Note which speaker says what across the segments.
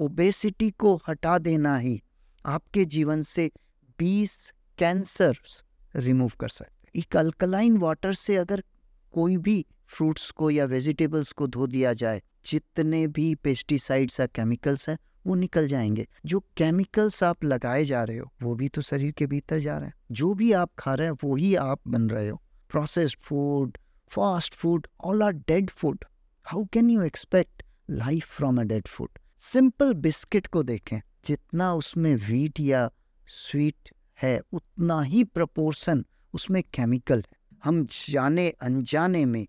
Speaker 1: Obesity को हटा देना ही आपके जीवन से 20 कैंसर रिमूव कर सकते एक अल्कलाइन वाटर से अगर कोई भी फ्रूट्स को या वेजिटेबल्स को धो दिया जाए, जितने भी पेस्टिसाइड्स या केमिकल्स हैं, वो निकल जाएँगे। जो केमिकल्स आप लगाए जा रहे हो, वो भी तो शरीर के भीतर जा रहे हैं। जो भी आप खा रहे हैं, वो ही आप बन रहे हो। Processed food fast food all are dead food how can you expect life from a dead food simple biscuit को देखें, जितना उसमें वीट या स्वीट है, उतना ही प्रपोर्शन उसमें केमिकल है। हम जाने, अनजाने में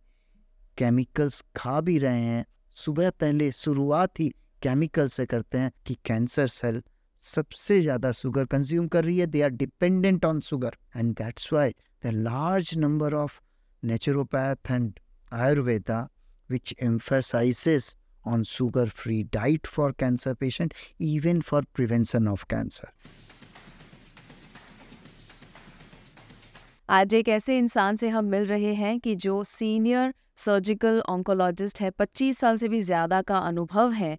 Speaker 1: केमिकल्स खा भी रहे हैं। सुबह पहले शुरुआत ही केमिकल से करते हैं कि कैंसर सेल सबसे ज़्यादा शुगर कंज्यूम कर रही है। They are dependent on sugar and that's why the large number of naturopath and Ayurveda which emphasises on sugar free diet for cancer patient, even for prevention of cancer.
Speaker 2: आज एक ऐसे इंसान से हम मिल रहे हैं कि जो सीनियर सर्जिकल ऑन्कोलॉजिस्ट है 25 साल से भी ज़्यादा का अनुभव है,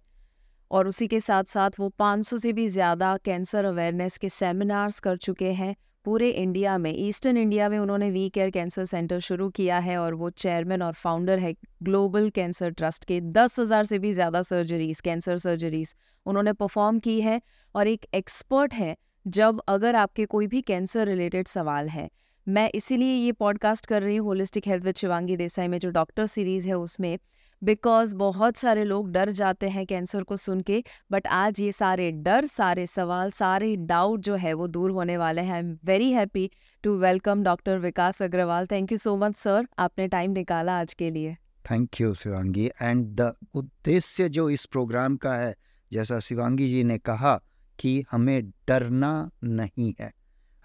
Speaker 2: और उसी के साथ साथ वो 500 से भी ज़्यादा कैंसर अवेयरनेस के सेमिनार्स कर चुके हैं पूरे इंडिया में, ईस्टर्न इंडिया में उन्होंने वी केयर कैंसर सेंटर शुरू किया है और वो चेयरमैन और फाउंडर है ग्लोबल कैंसर ट्रस्ट के। दस हज़ार से भी ज़्यादा सर्जरीज, कैंसर सर्जरीज उन्होंने परफॉर्म की है और एक एक्सपर्ट है जब अगर आपके कोई भी कैंसर रिलेटेड सवाल है। मैं इसीलिए ये पॉडकास्ट कर रही हूँ holistic health with Shivangi Desai में जो डॉक्टर सीरीज़ है उसमें। बिकॉज़ बहुत सारे लोग डर जाते हैं कैंसर को सुन के बट आज ये सारे डर सारे सवाल सारे डाउट जो है वो दूर होने वाले हैं। I am very happy to welcome doctor Vikas Agrawal thank you so much sir आपने टाइम निकाला आज के लिए।
Speaker 1: Thank you Shivangi and the उद्देश्य जो इस प्रोग्राम का है जैसा शिवांगी जी ने कहा कि हमें डरना नहीं है।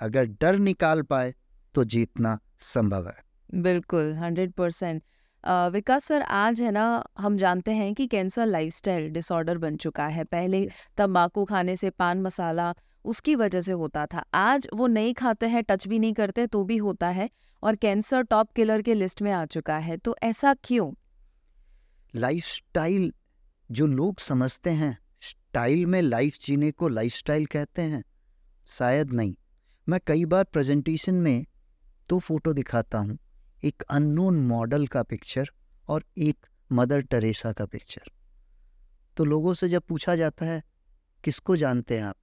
Speaker 1: अगर डर निकाल पाए तो जीतना संभव है।
Speaker 2: बिल्कुल हंड्रेड परसेंट विकास सर आज है ना हम जानते हैं कि कैंसर लाइफस्टाइल डिसऑर्डर बन चुका है। पहले तंबाकू खाने से पान मसाला उसकी वजह से होता था। आज वो नहीं खाते हैं टच भी नहीं करते तो भी होता है और कैंसर टॉप किलर के लिस्ट में आ चुका है। तो ऐसा क्यों?
Speaker 1: लाइफस्टाइल जो लोग समझते हैं स्टाइल में लाइफ जीने को लाइफस्टाइल कहते हैं शायद नहीं। मैं कई बार प्रेजेंटेशन में तो फ़ोटो दिखाता हूँ। एक अननोन मॉडल का पिक्चर और एक मदर टेरेसा का पिक्चर तो लोगों से जब पूछा जाता है किसको जानते हैं आप?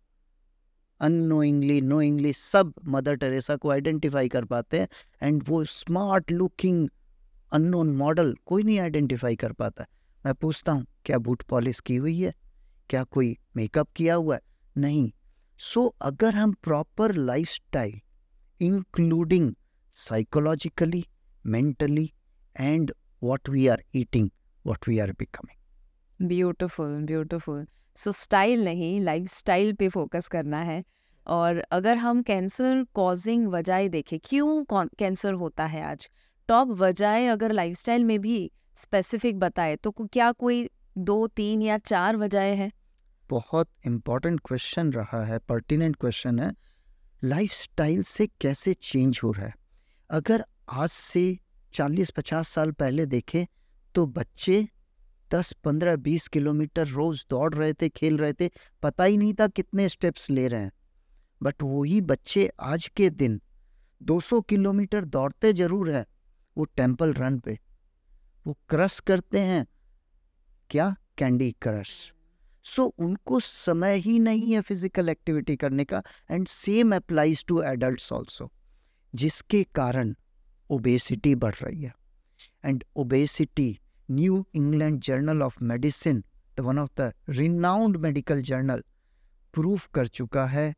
Speaker 1: अनोइंगली नोइंगली सब मदर टेरेसा को आइडेंटिफाई कर पाते हैं एंड वो स्मार्ट लुकिंग अननोन मॉडल कोई नहीं आइडेंटिफाई कर पाता मैं पूछता हूँ क्या बूट पॉलिश की हुई है? क्या कोई मेकअप किया हुआ है? नहीं। सो so, अगर हम proper lifestyle including psychologically mentally and what we are eating what we are becoming.
Speaker 2: Beautiful beautiful so style नहीं लाइफ स्टाइल पे फोकस करना है। और अगर हम कैंसर कॉजिंग वजह देखें क्यों कैंसर होता है आज? टॉप वजह अगर लाइफस्टाइल में भी स्पेसिफिक बताए तो क्या कोई दो तीन या चार वजह है?
Speaker 1: बहुत इम्पोर्टेंट क्वेश्चन रहा है पर्टिनेंट क्वेश्चन है। लाइफस्टाइल से कैसे चेंज हो रहा है? अगर आज से 40-50 साल पहले देखें तो बच्चे 10, 15, 20 किलोमीटर रोज दौड़ रहे थे खेल रहे थे। पता ही नहीं था कितने स्टेप्स ले रहे हैं। बट वही बच्चे आज के दिन 200 किलोमीटर दौड़ते ज़रूर है वो टेंपल रन पे। वो क्रश करते हैं। क्या? कैंडी क्रश सो so, उनको समय ही नहीं है फ़िज़िकल एक्टिविटी करने का। And same applies to adult also जिसके कारण ओबेसिटी बढ़ रही है। And obesity New England Journal of Medicine the one of the renowned medical journal proof कर चुका है,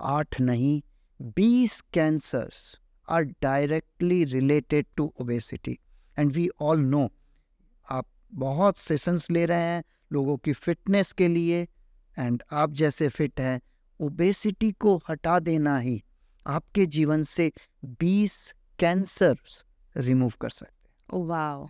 Speaker 1: आठ नहीं, बीस cancers are directly related to obesity and we all know आप बहुत सेशंस ले रहे हैं लोगों की फिटनेस के लिए एंड आप जैसे फिट हैं ओबेसिटी को हटा देना ही आपके जीवन से 20 कैंसर रिमूव कर सकते
Speaker 2: हैं। वाह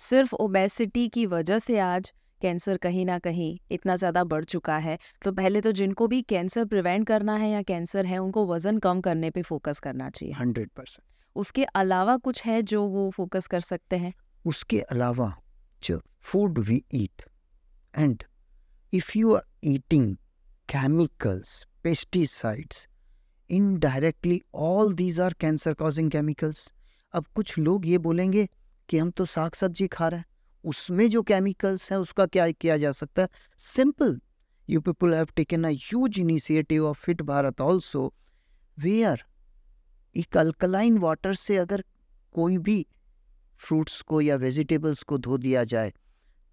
Speaker 2: सिर्फ़ ओबेसिटी की वजह से आज कैंसर कहीं ना कहीं इतना ज़्यादा बढ़ चुका है। तो पहले तो जिनको भी कैंसर प्रिवेंट करना है या कैंसर है उनको वज़न कम करने पे फोकस करना चाहिए।
Speaker 1: Hundred percent.
Speaker 2: उसके अलावा कुछ है जो वो फोकस कर सकते हैं?
Speaker 1: उसके अलावा जो food we eat and if you are eating chemicals pesticides indirectly all these are cancer causing chemicals अब कुछ लोग ये बोलेंगे कि हम तो साग सब्ज़ी खा रहे हैं। उसमें जो केमिकल्स हैं, उसका क्या किया जा सकता है? Simple you people have taken a huge initiative of fit Bharat also where एक अल्कलाइन वाटर से अगर कोई भी फ्रूट्स को या वेजिटेबल्स को धो दिया जाए,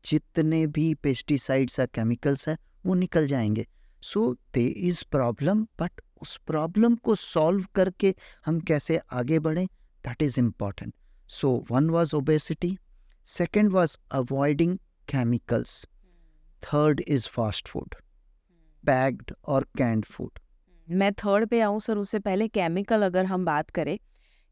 Speaker 1: जितने भी पेस्टिसाइड्स या केमिकल्स हैं, वो निकल जाएँगे। So they is problem but उस प्रॉब्लम को सॉल्व करके हम कैसे आगे बढ़ें? That is important so one was obesity second was avoiding chemicals third is fast food packed और कैंड फ़ूड
Speaker 2: मैं थर्ड पे आऊँ सर उससे पहले केमिकल अगर हम बात करें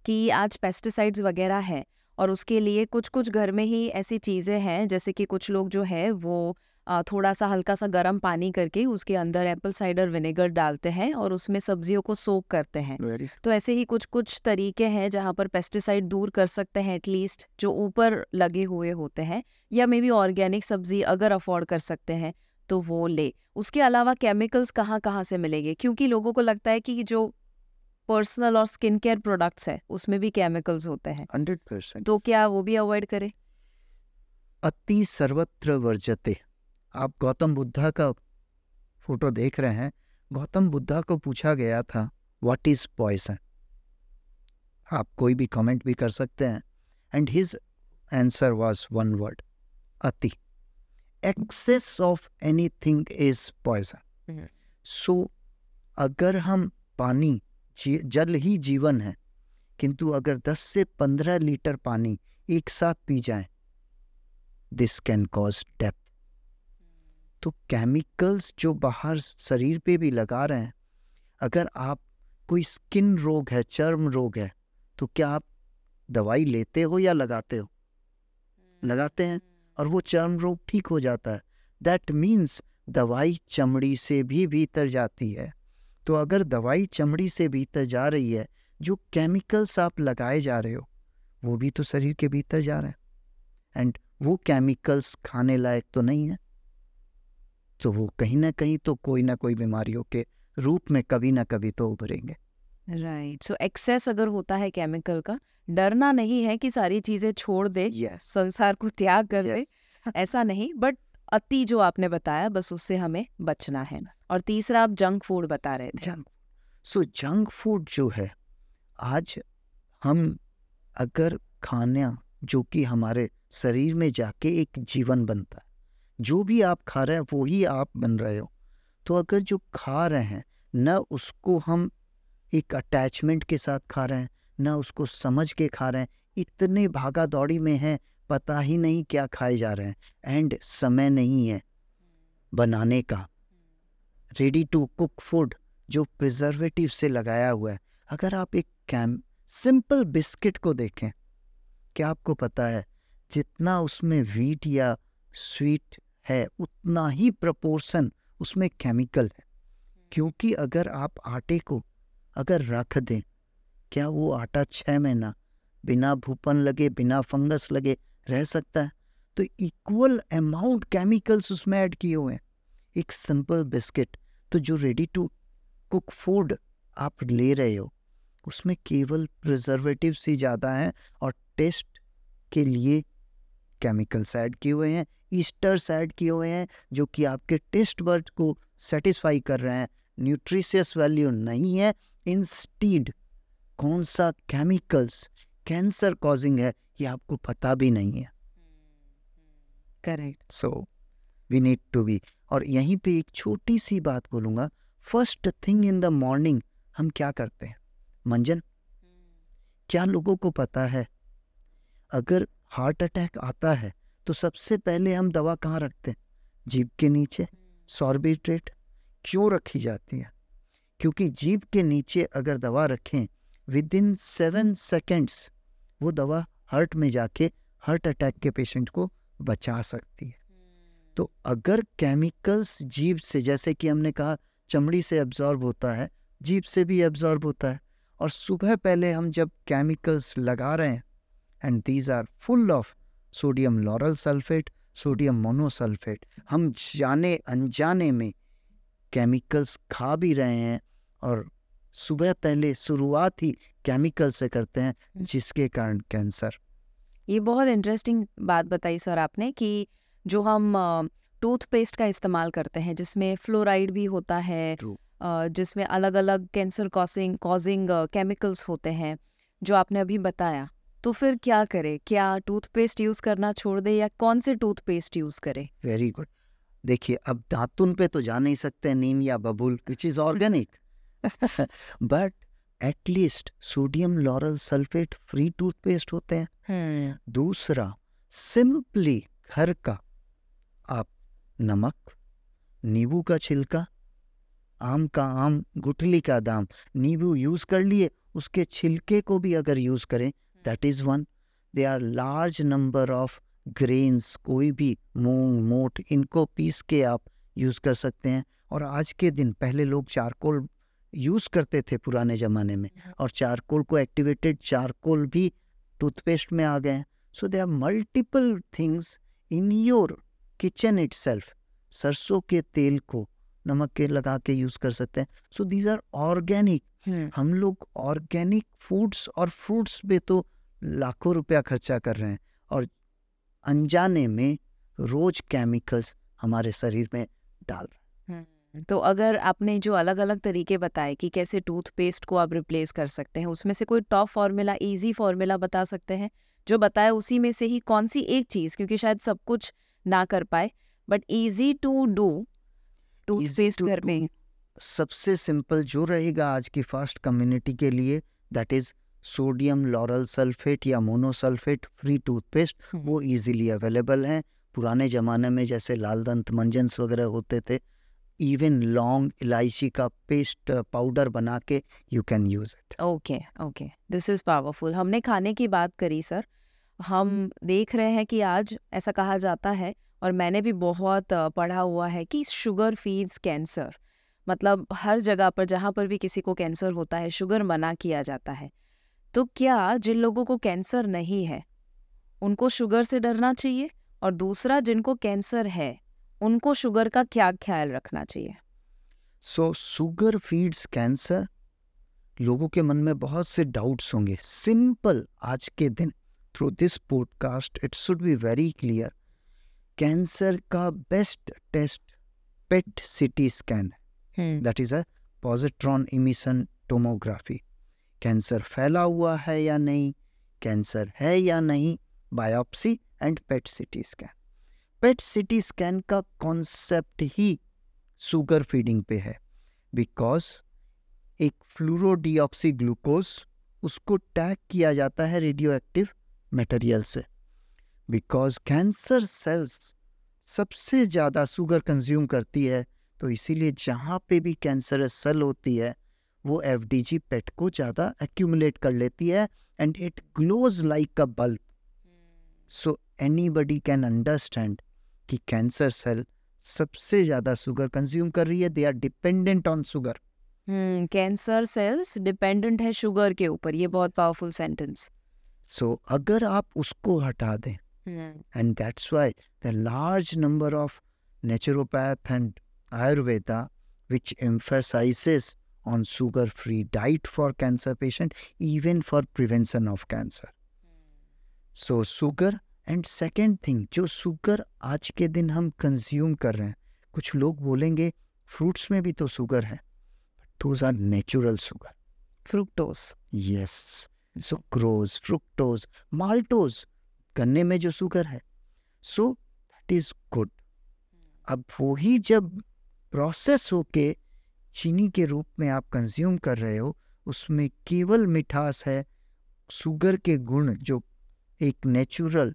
Speaker 2: कि आज पेस्टिसाइड्स वगैरह है और उसके लिए कुछ कुछ घर में ही ऐसी चीज़ें हैं, जैसे कि कुछ लोग जो है, वो थोड़ा सा हल्का सा गर्म पानी करके उसके अंदर एप्पल साइडर विनेगर डालते हैं और उसमें सब्जियों को सोक करते हैं। तो ऐसे ही कुछ कुछ तरीके हैं जहाँ पर पेस्टिसाइड दूर कर सकते हैं एटलीस्ट जो ऊपर लगे हुए होते हैं या मे बी ऑर्गेनिक सब्ज़ी अगर अफोर्ड कर सकते हैं तो वो ले। उसके अलावा केमिकल्स कहाँ कहाँ से मिलेंगे? क्योंकि लोगों को लगता है कि जो पर्सनल और स्किन केयर प्रोडक्ट्स है उसमें भी केमिकल्स होते हैं।
Speaker 1: हंड्रेड परसेंट
Speaker 2: तो क्या वो भी अवॉइड करें?
Speaker 1: अति सर्वत्र वर्जते। आप गौतम बुद्धा का फ़ोटो देख रहे हैं। गौतम बुद्धा को पूछा गया था व्हाट इज़ पॉइजन आप कोई भी कमेंट भी कर सकते हैं। And his answer was one word अति excess of anything is poison सो अगर हम पानी जल ही जीवन है किंतु अगर 10 से 15 लीटर पानी एक साथ पी जाए दिस कैन कॉज डेथ तो केमिकल्स जो बाहर शरीर पे भी लगा रहे हैं अगर आप कोई स्किन रोग है चर्म रोग है तो क्या आप दवाई लेते हो या लगाते हो? लगाते हैं और वो चर्म रोग ठीक हो जाता है। दैट मीन्स दवाई चमड़ी से भी भीतर जाती है। तो अगर दवाई चमड़ी से भीतर जा रही है जो केमिकल्स आप लगाए जा रहे हो वो भी तो शरीर के भीतर जा रहे हैं। एंड वो केमिकल्स खाने लायक तो नहीं है। तो वो कहीं ना कहीं तो कोई ना कोई बीमारियों के रूप में कभी ना कभी तो उभरेंगे।
Speaker 2: राइट सो एक्सेस अगर होता है केमिकल का डरना नहीं है कि सारी चीज़ें छोड़ दे
Speaker 1: yes.
Speaker 2: संसार को त्याग कर
Speaker 1: yes.
Speaker 2: दे ऐसा नहीं बट अति जो आपने बताया बस उससे हमें बचना है। और तीसरा आप जंक फ़ूड बता रहे थे।
Speaker 1: जंक सो जंक फ़ूड जो है आज हम अगर खाना जो कि हमारे शरीर में जाके एक जीवन बनता है जो भी आप खा रहे हैं वो ही आप बन रहे हो। तो अगर जो खा रहे हैं, न उसको हम एक अटैचमेंट के साथ खा रहे हैं, न उसको समझ के खा रहे हैं, इतने भागा दौड़ी में हैं, पता ही नहीं क्या खाए जा रहे हैं। एंड समय नहीं है बनाने का। रेडी टू कुक फ़ूड जो प्रिजर्वेटिव से लगाया हुआ है। अगर आप एक कैम सिंपल बिस्किट को देखें, क्या आपको पता है, जितना उसमें वीट या स्वीट है, उतना ही प्रपोर्शन उसमें केमिकल है। क्योंकि अगर आप आटे को अगर रख दें, क्या वो आटा छः महीना बिना भूपन लगे, बिना फंगस लगे रह सकता है? तो इक्वल अमाउंट केमिकल्स उसमें ऐड किए हुए हैं। एक सिंपल बिस्किट तो जो रेडी टू कुक फ़ूड आप ले रहे हो, उसमें केवल प्रिजर्वेटिव ही ज़्यादा हैं और टेस्ट के लिए केमिकल्स ऐड किए हुए हैं। ईस्टर्स ऐड किए हुए हैं जो कि आपके टेस्ट बर्ड को सेटिस्फाई कर रहे हैं। न्यूट्रिशियस वैल्यू नहीं है। इंस्टीड कौन सा केमिकल्स कैंसर कॉजिंग है ये आपको पता भी नहीं है।
Speaker 2: Correct
Speaker 1: so we need to be और यहीं पे एक छोटी सी बात बोलूँगा। First thing in the morning हम क्या करते हैं? मंजन? क्या लोगों को पता है? अगर हार्ट अटैक आता है तो सबसे पहले हम दवा कहाँ रखते हैं? जीभ के नीचे। सॉर्बिट्रेट क्यों रखी जाती है? क्योंकि जीभ के नीचे अगर दवा रखें विद इन सेवन सेकेंड्स वो दवा हार्ट में जाके हार्ट अटैक के पेशेंट को बचा सकती है। तो अगर केमिकल्स जीभ से जैसे कि हमने कहा चमड़ी से एब्जॉर्ब होता है जीभ से भी एब्जॉर्ब होता है और सुबह पहले हम जब केमिकल्स लगा रहे हैं and these are full of sodium lauryl sulphate sodium monosulphate. हम जाने अनजाने में केमिकल्स खा भी रहे हैं और सुबह पहले शुरुआत ही केमिकल से करते हैं
Speaker 2: हम्म।
Speaker 1: जिसके कारण कैंसर।
Speaker 2: ये बहुत इंटरेस्टिंग बात बताई सर आपने कि जो हम टूथपेस्ट का इस्तेमाल करते हैं जिसमें फ्लोराइड भी होता है जिसमें अलग अलग कैंसर कॉसिंग कॉजिंग केमिकल्स होते हैं जो आपने अभी बताया। तो फिर क्या करे? क्या टूथपेस्ट यूज़ करना छोड़ दे या कौन से टूथपेस्ट यूज़ करे?
Speaker 1: वेरी गुड देखिए अब दातुन पे तो जा नहीं सकते नीम या बबूल which is organic but at least sodium lauryl sulphate free toothpaste होते हैं। दूसरा सिंपली घर का आप नमक नींबू का छिलका आम का आम गुठली का दाम नींबू यूज़ कर लिए उसके छिलके को भी अगर यूज़ करें that is one they are large number of grains कोई भी मूंग मोट इनको पीस के आप यूज़ कर सकते हैं। और आज के दिन पहले लोग चारकोल यूज़ करते थे पुराने जमाने में। और चारकोल को एक्टिवेटेड चारकोल भी टूथपेस्ट में आ गए हैं। So there are multiple things in your kitchen it सरसों के तेल को नमक के लगा के यूज़ कर सकते हैं। सो दीज आर ऑर्गेनिक हम लोग ऑर्गेनिक फूड्स और फ्रूट्स पे तो लाखों रुपया खर्चा कर रहे हैं और अनजाने में रोज केमिकल्स हमारे शरीर में डाल रहे हैं।
Speaker 2: तो अगर आपने जो अलग अलग तरीके बताए कि कैसे टूथपेस्ट को आप रिप्लेस कर सकते हैं उसमें से कोई टॉप फॉर्मूला इजी फॉर्मूला बता सकते हैं? जो बताया उसी में से ही कौन सी एक चीज़ क्योंकि शायद सब कुछ ना कर पाए but easy to do
Speaker 1: toothpaste
Speaker 2: घर में।
Speaker 1: सबसे सिंपल जो रहेगा आज की फास्ट कम्युनिटी के लिए that is sodium lauryl sulfate या मोनोसल्फेट फ्री टूथपेस्ट
Speaker 2: हम्म।
Speaker 1: वो इजीली अवेलेबल हैं। पुराने ज़माने में जैसे लाल दंत मंजन्स वगैरह होते थे इवन लौंग इलायची का पेस्ट पाउडर बना के you can use it
Speaker 2: okay okay this is powerful हमने खाने की बात करी सर हम देख रहे हैं कि आज ऐसा कहा जाता है और मैंने भी बहुत पढ़ा हुआ है कि शुगर फीड्स कैंसर मतलब हर जगह पर, जहाँ पर भी किसी को कैंसर होता है, शुगर मना किया जाता है। तो क्या जिन लोगों को कैंसर नहीं है, उनको शुगर से डरना चाहिए? और दूसरा, जिनको कैंसर है, उनको शुगर का क्या ख्याल रखना चाहिए?
Speaker 1: सो शुगर फीड्स कैंसर लोगों के मन में बहुत से डाउट्स होंगे। सिंपल आज के दिन through this podcast it should be very clear cancer का best test PET CT scan है that is a positron emission tomography cancer फैला हुआ है या नहीं? कैंसर है या नहीं? Biopsy and PET CT scan PET CT scan का कॉन्सेप्ट ही शुगर फीडिंग पे है. बिकॉज़ एक फ्लूरोडिऑक्सी ग्लूकोज उसको टैग किया जाता है रेडियो एक्टिव मटेरियल से. बिकॉज़ कैंसर सेल्स सबसे ज़्यादा शुगर कंज्यूम करती है तो इसीलिए जहाँ पे भी कैंसरस सेल होती है वो एफ़ डी जी पेट को ज़्यादा एक्यूमुलेट कर लेती है and it glows like a bulb so anybody can understand कि कैंसर सेल सबसे ज़्यादा शुगर कंज्यूम कर रही है they are dependent on
Speaker 2: sugar cancer cells dependent है शुगर के ऊपर ये बहुत पावरफुल सेंटेंस
Speaker 1: सो अगर आप उसको हटा दें and that's why the large number of naturopath and ayurveda which emphasizes on sugar free diet for cancer patient even for prevention of cancer so sugar and second thing जो sugar आज के दिन हम कंज्यूम कर रहे हैं कुछ लोग बोलेंगे फ्रूट्स में भी तो शुगर है those are natural sugar
Speaker 2: fructose
Speaker 1: yes sucrose fructose maltose गन्ने में जो शुगर है सो दैट इज़ गुड अब वो ही जब प्रोसेस होके चीनी के रूप में आप कंज्यूम कर रहे हो उसमें केवल मिठास है शुगर के गुण जो एक नेचुरल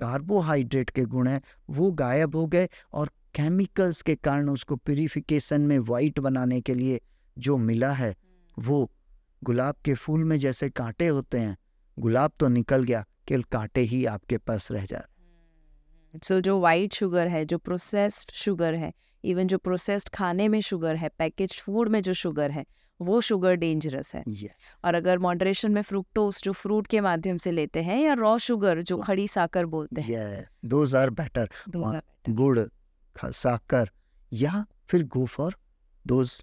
Speaker 1: कार्बोहाइड्रेट के गुण है वो गायब हो गए और केमिकल्स के कारण उसको प्यूरिफिकेशन में वाइट बनाने के लिए जो मिला है वो गुलाब के फूल में जैसे कांटे होते हैं गुलाब तो निकल गया केवल कांटे ही आपके पास रह जा
Speaker 2: सो जो वाइट शुगर है जो प्रोसेस्ड शुगर है इवन जो प्रोसेस्ड खाने में शुगर है पैकेज फ़ूड में जो शुगर है वो शुगर डेंजरस है।
Speaker 1: यस
Speaker 2: और अगर मॉडरेशन में फ्रुक्टोज जो फ्रूट के माध्यम से लेते हैं या रॉ शुगर जो खड़ी साकर बोलते हैं। Those are better.
Speaker 1: गुड़ साकर या फिर go for those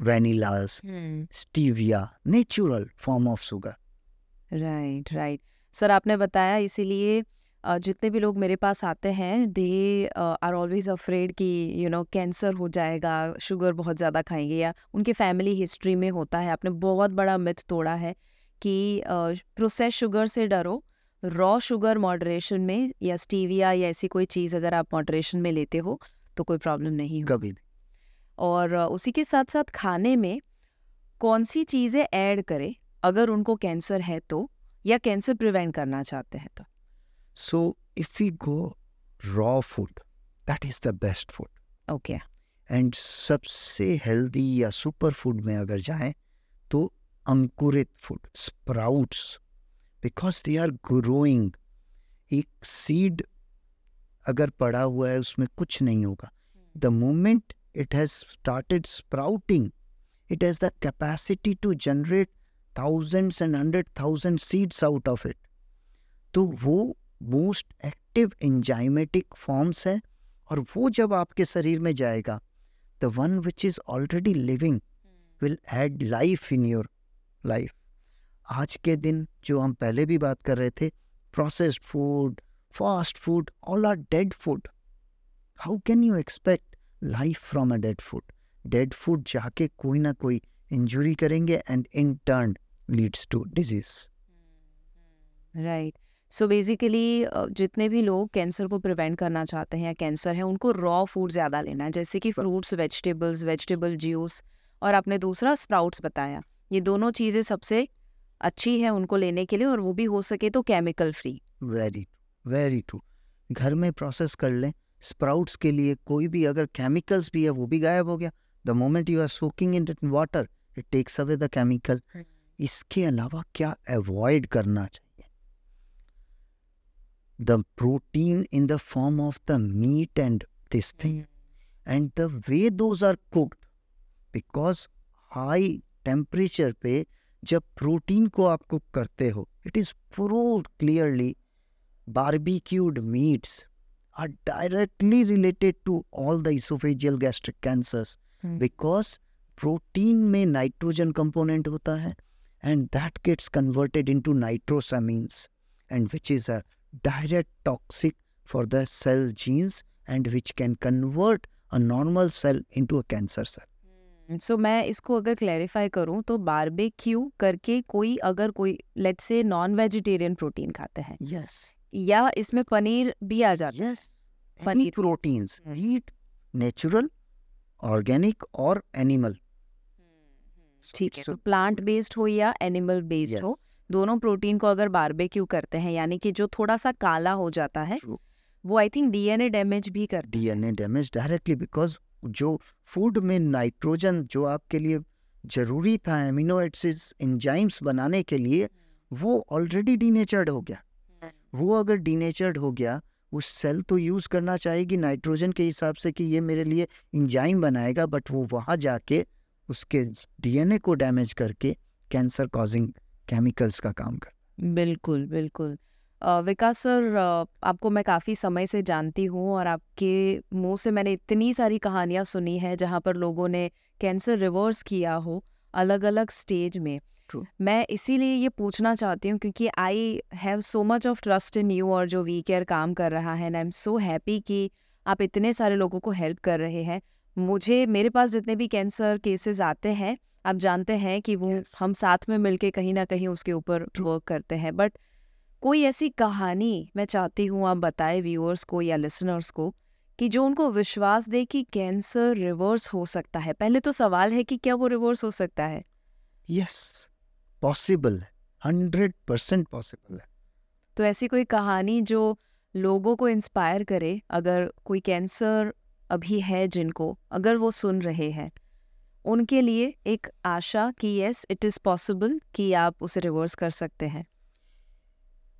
Speaker 2: vanillas
Speaker 1: stevia natural form of sugar
Speaker 2: right right sir आपने बताया इसीलिए जितने भी लोग मेरे पास आते हैं दे आर ऑलवेज अफ्रेड कि यू नो कैंसर हो जाएगा शुगर बहुत ज़्यादा खाएँगे या उनके फैमिली हिस्ट्री में होता है। आपने बहुत बड़ा मिथ तोड़ा है कि प्रोसेस uh, शुगर से डरो रॉ शुगर मॉडरेशन में या स्टीविया या ऐसी कोई चीज़ अगर आप मॉडरेशन में लेते हो तो कोई प्रॉब्लम नहीं हो
Speaker 1: कभी नहीं।
Speaker 2: और उसी के साथ साथ खाने में कौन सी चीज़ें ऐड करें अगर उनको कैंसर है तो या कैंसर प्रिवेंट करना चाहते हैं तो?
Speaker 1: So if we go raw food, that is the best food.
Speaker 2: Okay
Speaker 1: and सबसे हेल्दी या सुपर फ़ूड में अगर जाएँ तो अंकुरित food sprouts because they are growing एक सीड अगर पड़ा हुआ है उसमें कुछ नहीं होगा। The moment it has started sprouting it has the capacity to generate thousands and hundred thousand seeds out of it. तो वो मोस्ट एक्टिव एंजाइमेटिक फॉर्म्स है और वो जब आपके शरीर में जाएगा the one which is already living will add life in your life आज के दिन जो हम पहले भी बात कर रहे थे processed food fast food all are dead food how can you expect life from a dead food dead food जाके कोई ना कोई इंजुरी करेंगे and in turn leads to disease
Speaker 2: right so basically जितने भी लोग कैंसर को प्रिवेंट करना चाहते हैं या कैंसर है उनको रॉ फ़ूड ज़्यादा लेना है जैसे कि फ्रूट्स वेजिटेबल्स वेजिटेबल जूस और आपने दूसरा स्प्राउट्स बताया। ये दोनों चीज़ें सबसे अच्छी है उनको लेने के लिए और वो भी हो सके तो chemical free
Speaker 1: very very true घर में प्रोसेस कर लें। स्प्राउट्स के लिए कोई भी अगर केमिकल्स भी है वो भी गायब हो गया। The moment you are soaking in water it takes away the chemical इसके अलावा क्या अवॉइड करना चाहिए? The protein in the form of the meat and this thing and the way those are cooked because high temperature पे जब protein को आप cook करते हो it is proved clearly barbecued meats are directly related to all the esophageal gastric cancers because protein में nitrogen component होता है and that gets converted into nitrosamines and which is a direct toxic for the cell genes and which can convert a normal cell into a cancer cell.
Speaker 2: सो मैं इसको अगर clarify करूँ तो barbecue करके कोई अगर कोई let's say non vegetarian protein खाते हैं
Speaker 1: Yes.
Speaker 2: या इसमें पनीर भी आ जाता
Speaker 1: Yes. Proteins,
Speaker 2: Hmm.
Speaker 1: be it natural, organic or animal.
Speaker 2: ठीक है तो प्लांट बेस्ड हो या एनिमल बेस्ड हो. दोनों प्रोटीन को अगर बारबेक्यू करते हैं यानी कि जो थोड़ा सा काला हो जाता है
Speaker 1: True.
Speaker 2: वो आई थिंक डीएनए डैमेज भी करता है
Speaker 1: डीएनए डैमेज डायरेक्टली बिकॉज़ जो फ़ूड में नाइट्रोजन जो आपके लिए ज़रूरी था एमिनो एसिड्स एंजाइम्स बनाने के लिए वो ऑलरेडी डीनेचर्ड हो गया वो अगर डीनेचर्ड हो गया वो सेल तो यूज़ करना चाहेगी नाइट्रोजन के हिसाब से कि ये मेरे लिए इंजाइम बनाएगा बट वो वहाँ जाके उसके डीएनए को डैमेज करके कैंसर कॉजिंग केमिकल्स का काम कर।
Speaker 2: बिल्कुल बिल्कुल। विकास सर आपको मैं काफ़ी समय से जानती हूँ और आपके मुँह से मैंने इतनी सारी कहानियाँ सुनी है जहाँ पर लोगों ने कैंसर रिवर्स किया हो अलग अलग स्टेज में।
Speaker 1: True.
Speaker 2: मैं इसीलिए ये पूछना चाहती हूँ क्योंकि I have so much of trust in you और जो वी केयर काम कर रहा है and I am so happy कि आप इतने सारे लोगों को हेल्प कर रहे हैं। मुझे मेरे पास जितने भी कैंसर केसेस आते हैं आप जानते हैं कि वो
Speaker 1: Yes.
Speaker 2: हम साथ में मिलके कहीं ना कहीं उसके ऊपर वर्क करते हैं बट कोई ऐसी कहानी मैं चाहती हूँ आप बताए व्यूअर्स को या लिसनर्स को कि जो उनको विश्वास दे कि कैंसर रिवर्स हो सकता है। पहले तो सवाल है कि क्या वो रिवर्स हो सकता है?
Speaker 1: यस पॉसिबल है हंड्रेड परसेंट पॉसिबल है।
Speaker 2: तो ऐसी कोई कहानी जो लोगों को इंस्पायर करे अगर कोई कैंसर अभी है जिनको अगर वो सुन रहे हैं उनके लिए एक आशा कि यस इट इज़ पॉसिबल कि आप उसे रिवर्स कर सकते हैं।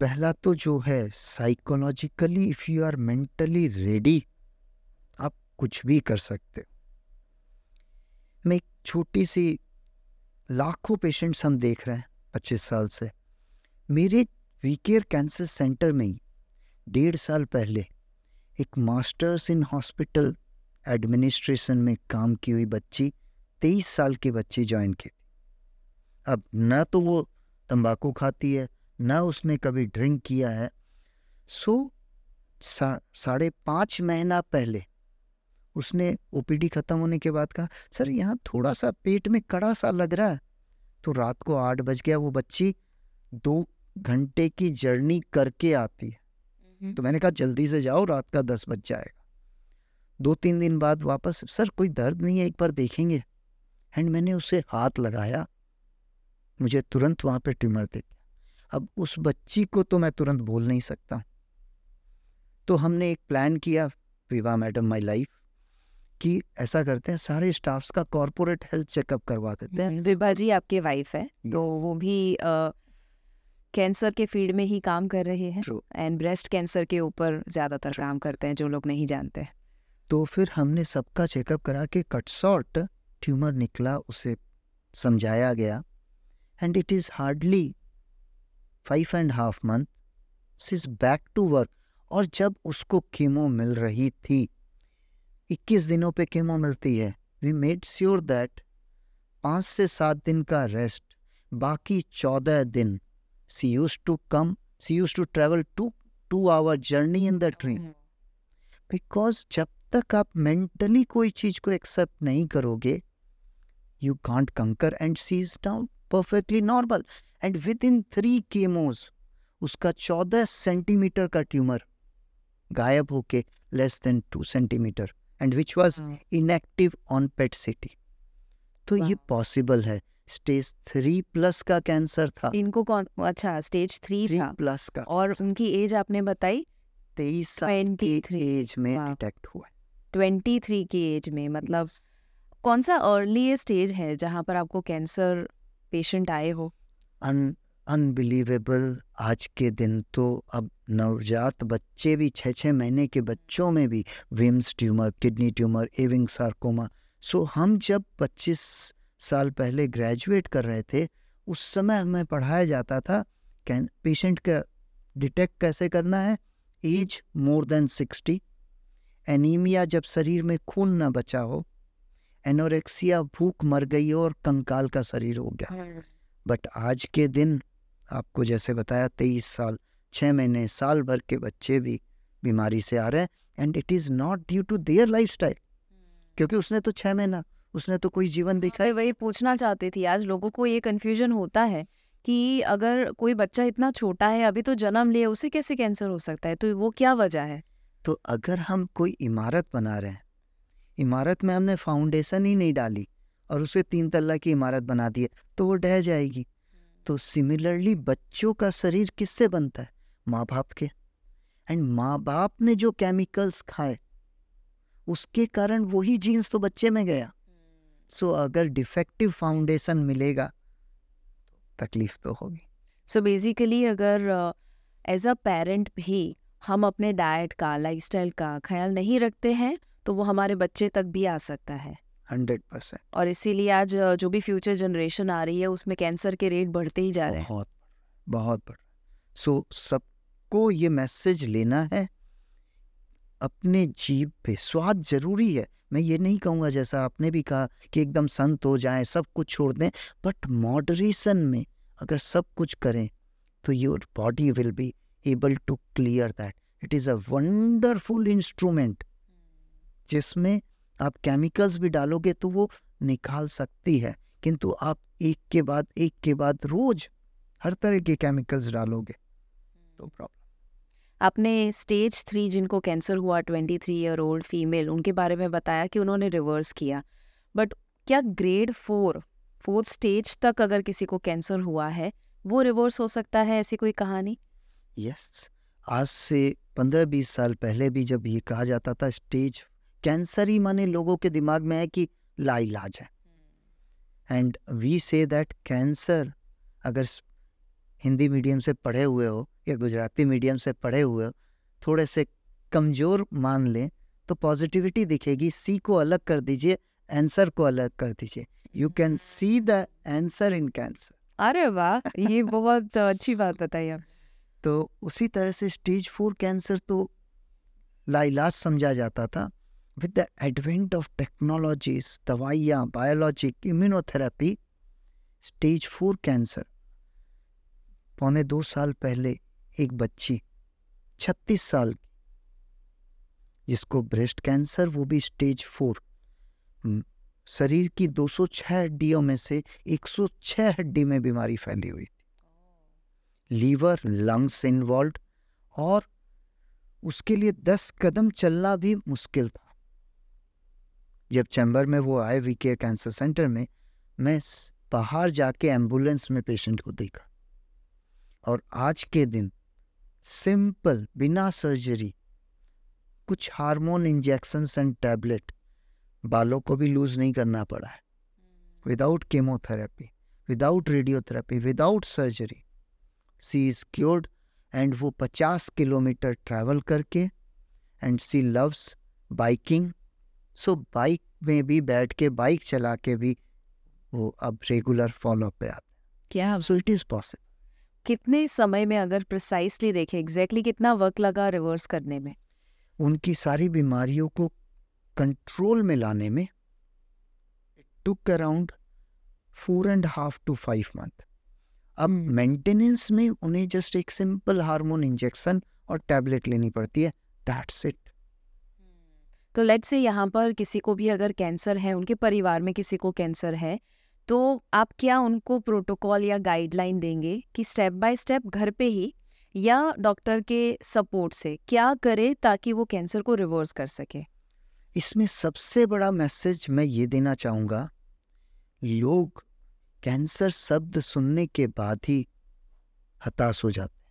Speaker 1: पहला तो जो है psychologically if you are mentally ready आप कुछ भी कर सकते मैं एक छोटी सी, लाखों पेशेंट्स हम देख रहे हैं पच्चीस साल से। मेरे वीकेयर कैंसर सेंटर में ही, डेढ़ साल पहले, एक मास्टर्स इन हॉस्पिटल एडमिनिस्ट्रेशन में काम की हुई बच्ची तेईस साल की बच्ची ज्वाइन की थी अब न तो वो तंबाकू खाती है न उसने कभी ड्रिंक किया है। सो सा, साढ़े पाँच महीना पहले उसने ओपीडी ख़त्म होने के बाद कहा सर यहाँ थोड़ा सा पेट में कड़ा सा लग रहा है। तो रात को आठ बज गया वो बच्ची दो घंटे की जर्नी करके आती है। तो मैंने कहा जल्दी से जाओ रात का दस बज जाएगा। दो तीन दिन बाद वापस सर कोई दर्द नहीं है एक बार देखेंगे। एंड मैंने उसे हाथ लगाया। मुझे तुरंत वहाँ पे ट्यूमर दिख गया। अब उस बच्ची को तो मैं तुरंत बोल नहीं सकता। तो हमने एक प्लान किया विवाह मैडम माई लाइफ कि ऐसा करते हैं सारे स्टाफ्स का कॉरपोरेट हेल्थ चेकअप करवा देते हैं।
Speaker 2: विभा जी आपके वाइफ है yes. तो वो भी कैंसर के फ़ील्ड में ही काम कर रहे हैं एंड ब्रेस्ट कैंसर के ऊपर ज़्यादातर काम करते हैं जो लोग नहीं जानते।
Speaker 1: तो फिर हमने सबका चेकअप करा के कट शॉर्ट ट्यूमर निकला उसे समझाया गया and it is hardly five and half month is back to work और जब उसको कीमो मिल रही थी 21 दिनों पे कीमो मिलती है। वी मेड श्योर दैट पाँच से सात दिन का रेस्ट बाकी चौदह दिन she used to come she used to travel to two hour journey in the train because जब तक आप मेंटली कोई चीज़ को एक्सेप्ट नहीं करोगे conquer and she is down perfectly normal and within three chemos उसका चौदह सेंटीमीटर का ट्यूमर गायब होके less than two centimetre and which was inactive on PET CT तो ये पॉसिबल है. स्टेज थ्री प्लस का कैंसर था.
Speaker 2: इनको कौन अच्छा स्टेज थ्री था।
Speaker 1: प्लस का
Speaker 2: और उनकी एज आपने बताई?
Speaker 1: तेईस साल की एज में डिटेक्ट हुआ
Speaker 2: ट्वेंटी थ्री की एज में मतलब कौन सा अर्ली स्टेज है जहाँ पर आपको कैंसर पेशेंट आए हो?
Speaker 1: अनबिलीवेबल आज के दिन तो अब नवजात बच्चे भी छः छः महीने के बच्चों में भी Wilms tumour kidney tumour Ewing sarcoma so हम जब 25 साल पहले ग्रेजुएट कर रहे थे, उस समय हमें पढ़ाया जाता था पेशेंट का डिटेक्ट कैसे करना है? Age more than sixty anaemia जब शरीर में खून ना बचा हो एनोरेक्सिया भूख मर गई और कंकाल का शरीर हो गया। बट हाँ। आज के दिन आपको जैसे बताया तेईस साल छः महीने साल भर के बच्चे भी बीमारी से आ रहे हैं and it is not due to their life क्योंकि उसने तो छः महीना उसने तो कोई जीवन देखा है
Speaker 2: वही पूछना चाहती थी आज लोगों को ये कन्फ्यूज़न होता है कि अगर कोई बच्चा इतना छोटा है अभी तो जन्म लिया उसे कैसे कैंसर हो सकता है? तो वो क्या वजह है?
Speaker 1: तो अगर हम कोई इमारत बना रहे हैं इमारत में हमने फाउंडेशन ही नहीं डाली और उसे तीन तल्ला की इमारत बना दी तो वो ढह जाएगी। तो सिमिलरली बच्चों का शरीर किससे बनता है? माँ बाप के। एंड माँ बाप ने जो केमिकल्स खाए उसके कारण वही जीन्स तो बच्चे में गया। सो so, अगर डिफेक्टिव फाउंडेशन मिलेगा तकलीफ़ तो होगी।
Speaker 2: सो so बेसिकली अगर एज अ पेरेंट भी हम अपने डाइट का लाइफस्टाइल का ख्याल नहीं रखते हैं तो वो हमारे बच्चे तक भी आ सकता है।
Speaker 1: Hundred percent.
Speaker 2: और इसीलिए आज जो भी फ्यूचर जनरेशन आ रही है उसमें कैंसर के रेट बढ़ते ही जा रहे हैं।
Speaker 1: बहुत बहुत बढ़ सो so, सबको ये मैसेज लेना है अपने जीव पे। स्वाद ज़रूरी है। मैं ये नहीं कहूँगा जैसा आपने भी कहा कि एकदम संत हो जाए सब कुछ छोड़ दें बट मॉडरेशन में अगर सब कुछ करें तो your body will be able to clear that. It is a wonderful instrument. जिसमें आप केमिकल्स भी डालोगे तो वो निकाल सकती है। किंतु आप एक के बाद एक के बाद रोज हर तरह के केमिकल्स डालोगे तो प्रॉब्लम
Speaker 2: आपने स्टेज थ्री जिनको कैंसर हुआ twenty three year old female उनके बारे में बताया कि उन्होंने रिवर्स किया। बट क्या ग्रेड फोर फोर्थ स्टेज तक अगर किसी को कैंसर हुआ है वो रिवर्स हो सकता है? ऐसी कोई कहानी?
Speaker 1: Yes yes. आज से पंद्रह बीस साल पहले भी जब ये कहा जाता था स्टेज कैंसर ही माने लोगों के दिमाग में है कि लाइलाज है। And we say that cancer अगर हिंदी मीडियम से पढ़े हुए हो या गुजराती मीडियम से पढ़े हुए हो थोड़े से कमज़ोर मान लें तो पॉजिटिविटी दिखेगी। सी को अलग कर दीजिए आंसर को अलग कर दीजिए। You can see the answer in cancer
Speaker 2: अरे वाह ये बहुत अच्छी बात बताई आप।
Speaker 1: तो उसी तरह से स्टेज फोर कैंसर तो लाइलाज समझा जाता था। With the advent of technologies दवाइयाँ biologic immunotherapy stage four cancer पौने दो साल पहले एक बच्ची, छत्तीस साल की, जिसको ब्रेस्ट कैंसर वो भी स्टेज फोर शरीर की 206 हड्डियों में से 106 हड्डी में बीमारी फैली हुई थी। लीवर लंग्स इन्वॉल्व और उसके लिए 10 कदम चलना भी मुश्किल था। जब चैम्बर में वो आए वी केयर कैंसर सेंटर में मैं बाहर जाके एंबुलेंस में पेशेंट को देखा। और आज के दिन सिंपल बिना सर्जरी कुछ हार्मोन इंजेक्शन एंड टैबलेट बालों को भी लूज नहीं करना पड़ा है। Without chemotherapy without radiotherapy without surgery she is cured and वो पचास किलोमीटर ट्रैवल करके and she loves biking so bike में भी बैठ के बाइक चला के भी वो अब रेगुलर फॉलो पे आते
Speaker 2: क्या
Speaker 1: सो इट इज़ पॉसिबल
Speaker 2: कितने समय में अगर प्रिसाइसली देखें एग्जैक्टली exactly कितना वर्क लगा रिवर्स करने में?
Speaker 1: उनकी सारी बीमारियों को कंट्रोल में लाने में took around four and half to five month अब मेंटेनेंस में उन्हें जस्ट एक सिंपल हार्मोन इंजेक्शन और टैबलेट लेनी पड़ती है। दैट्स इट
Speaker 2: तो लेट से यहाँ पर किसी को भी अगर कैंसर है, उनके परिवार में किसी को कैंसर है तो आप क्या उनको प्रोटोकॉल या गाइडलाइन देंगे कि स्टेप बाय स्टेप घर पे ही या डॉक्टर के सपोर्ट से क्या करे ताकि वो कैंसर को रिवर्स कर सके?
Speaker 1: इसमें सबसे बड़ा मैसेज मैं ये देना चाहूँगा, लोग कैंसर शब्द सुनने के बाद ही हताश हो जाते हैं।